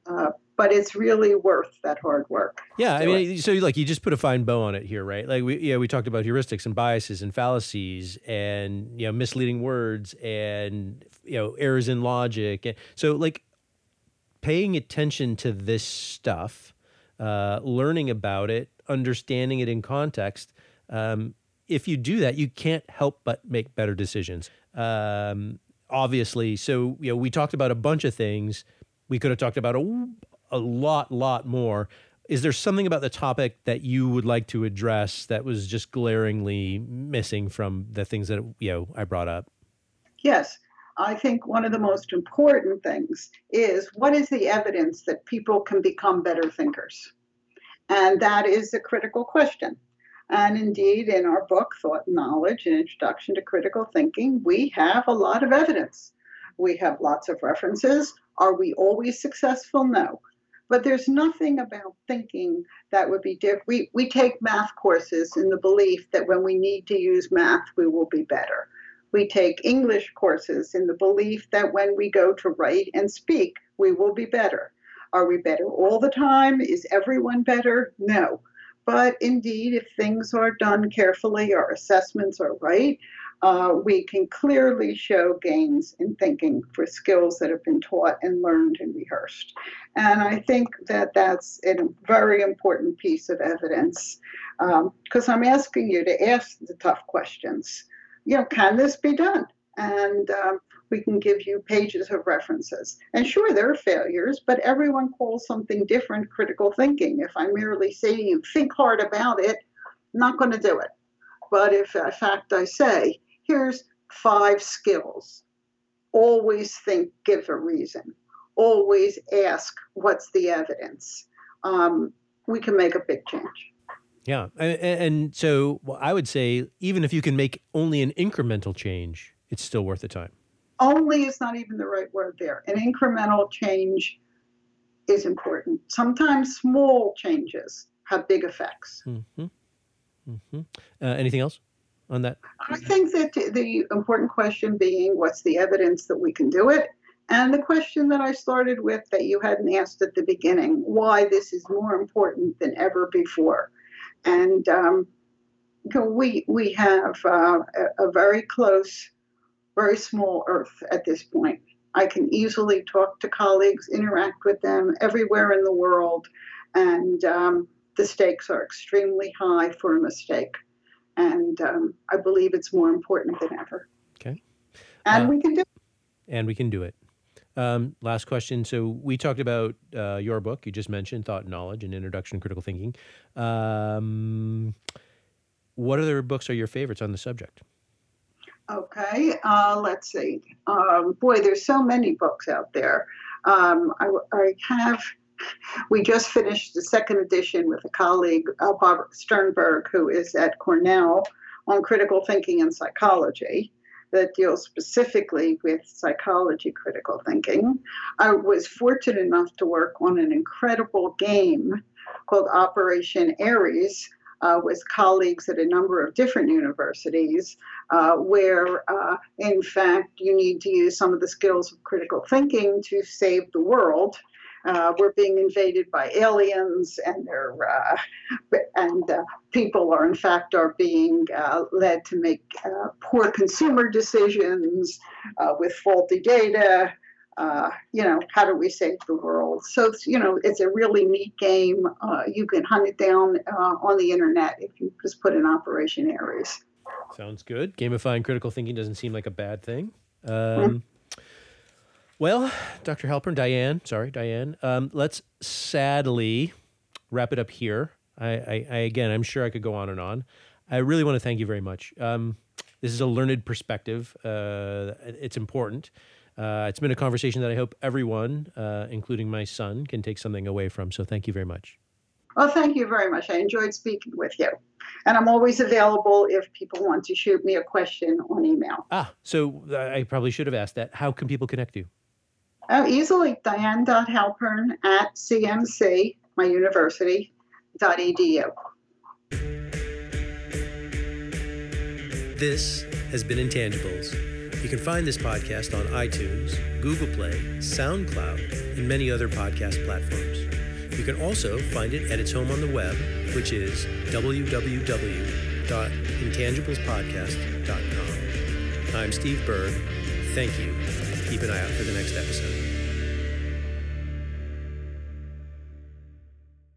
Uh, but it's really worth that hard work. Yeah, I mean, so like you just put a fine bow on it here, right? Like we, yeah, we talked about heuristics and biases and fallacies and you know misleading words and you know errors in logic. And so like paying attention to this stuff, uh, learning about it, understanding it in context. Um, if you do that, you can't help but make better decisions. Um, obviously, so you know we talked about a bunch of things. We could have talked about a, a lot, lot more. Is there something about the topic that you would like to address that was just glaringly missing from the things that you know I brought up? Yes, I think one of the most important things is what is the evidence that people can become better thinkers? And that is a critical question. And indeed, in our book, Thought and Knowledge An Introduction to Critical Thinking, we have a lot of evidence. We have lots of references. Are we always successful? No. But there's nothing about thinking that would be different. We, we take math courses in the belief that when we need to use math, we will be better. We take English courses in the belief that when we go to write and speak, we will be better. Are we better all the time? Is everyone better? No. But indeed, if things are done carefully, our assessments are right, uh, we can clearly show gains in thinking for skills that have been taught and learned and rehearsed. And I think that that's a very important piece of evidence because um, I'm asking you to ask the tough questions. You know, can this be done? And um, we can give you pages of references. And sure, there are failures, but everyone calls something different critical thinking. If I merely say you, think hard about it, I'm not going to do it. But if, in fact, I say, here's five skills. Always think, give a reason. Always ask, what's the evidence? Um, we can make a big change. Yeah. And, and so I would say, even if you can make only an incremental change, it's still worth the time. only is not even the right word there. An incremental change is important. Sometimes small changes have big effects. Mm-hmm. Mm-hmm. Uh, anything else on that? I think that the important question being what's the evidence that we can do it? And the question that I started with that you hadn't asked at the beginning why this is more important than ever before. And um, we, we have uh, a, very close, very small Earth at this point. I can easily talk to colleagues, interact with them everywhere in the world, and um, the stakes are extremely high for a mistake. And um, I believe it's more important than ever. Okay. And uh, we can do it. And we can do it. Um, last question. So we talked about uh, your book. You just mentioned Thought and Knowledge and Introduction to Critical Thinking. Um, what other books are your favorites on the subject? Okay, uh, let's see. Um, boy, there's so many books out there. Um, I, I, have. We just finished the second edition with a colleague, uh, Bob Sternberg, who is at Cornell on critical thinking and psychology that deals specifically with psychology critical thinking. I was fortunate enough to work on an incredible game called Operation Aries. uh, with colleagues at a number of different universities, uh, where uh, in fact you need to use some of the skills of critical thinking to save the world. Uh, we're being invaded by aliens, and they're uh, and uh, people are in fact are being led to make poor consumer decisions with faulty data uh, you know, how do we save the world? So, you know, it's a really neat game. Uh, you can hunt it down uh, on the internet if you just put in Operation Aries. Sounds good. Gamifying critical thinking doesn't seem like a bad thing. Um, mm-hmm. Well, Dr. Halpern, Diane, sorry, Diane, um, let's sadly wrap it up here. I, I, I, again, I'm sure I could go on and on. I really want to thank you very much. Um, this is a learned perspective. Uh, it's important. Uh, it's been a conversation that I hope everyone, uh, including my son, can take something away from. So thank you very much. Well, thank you very much. I enjoyed speaking with you. And I'm always available if people want to shoot me a question on email. Ah, so I probably should have asked that. How can people connect you? Oh, easily. Diane.halpern at CMC, my university, .edu. This has been Intangibles you can find this podcast on iTunes, Google Play, SoundCloud, and many other podcast platforms. You can also find it at its home on the web, which is www.intangiblespodcast.com. I'm Steve Berg. Thank you. Keep an eye out for the next episode.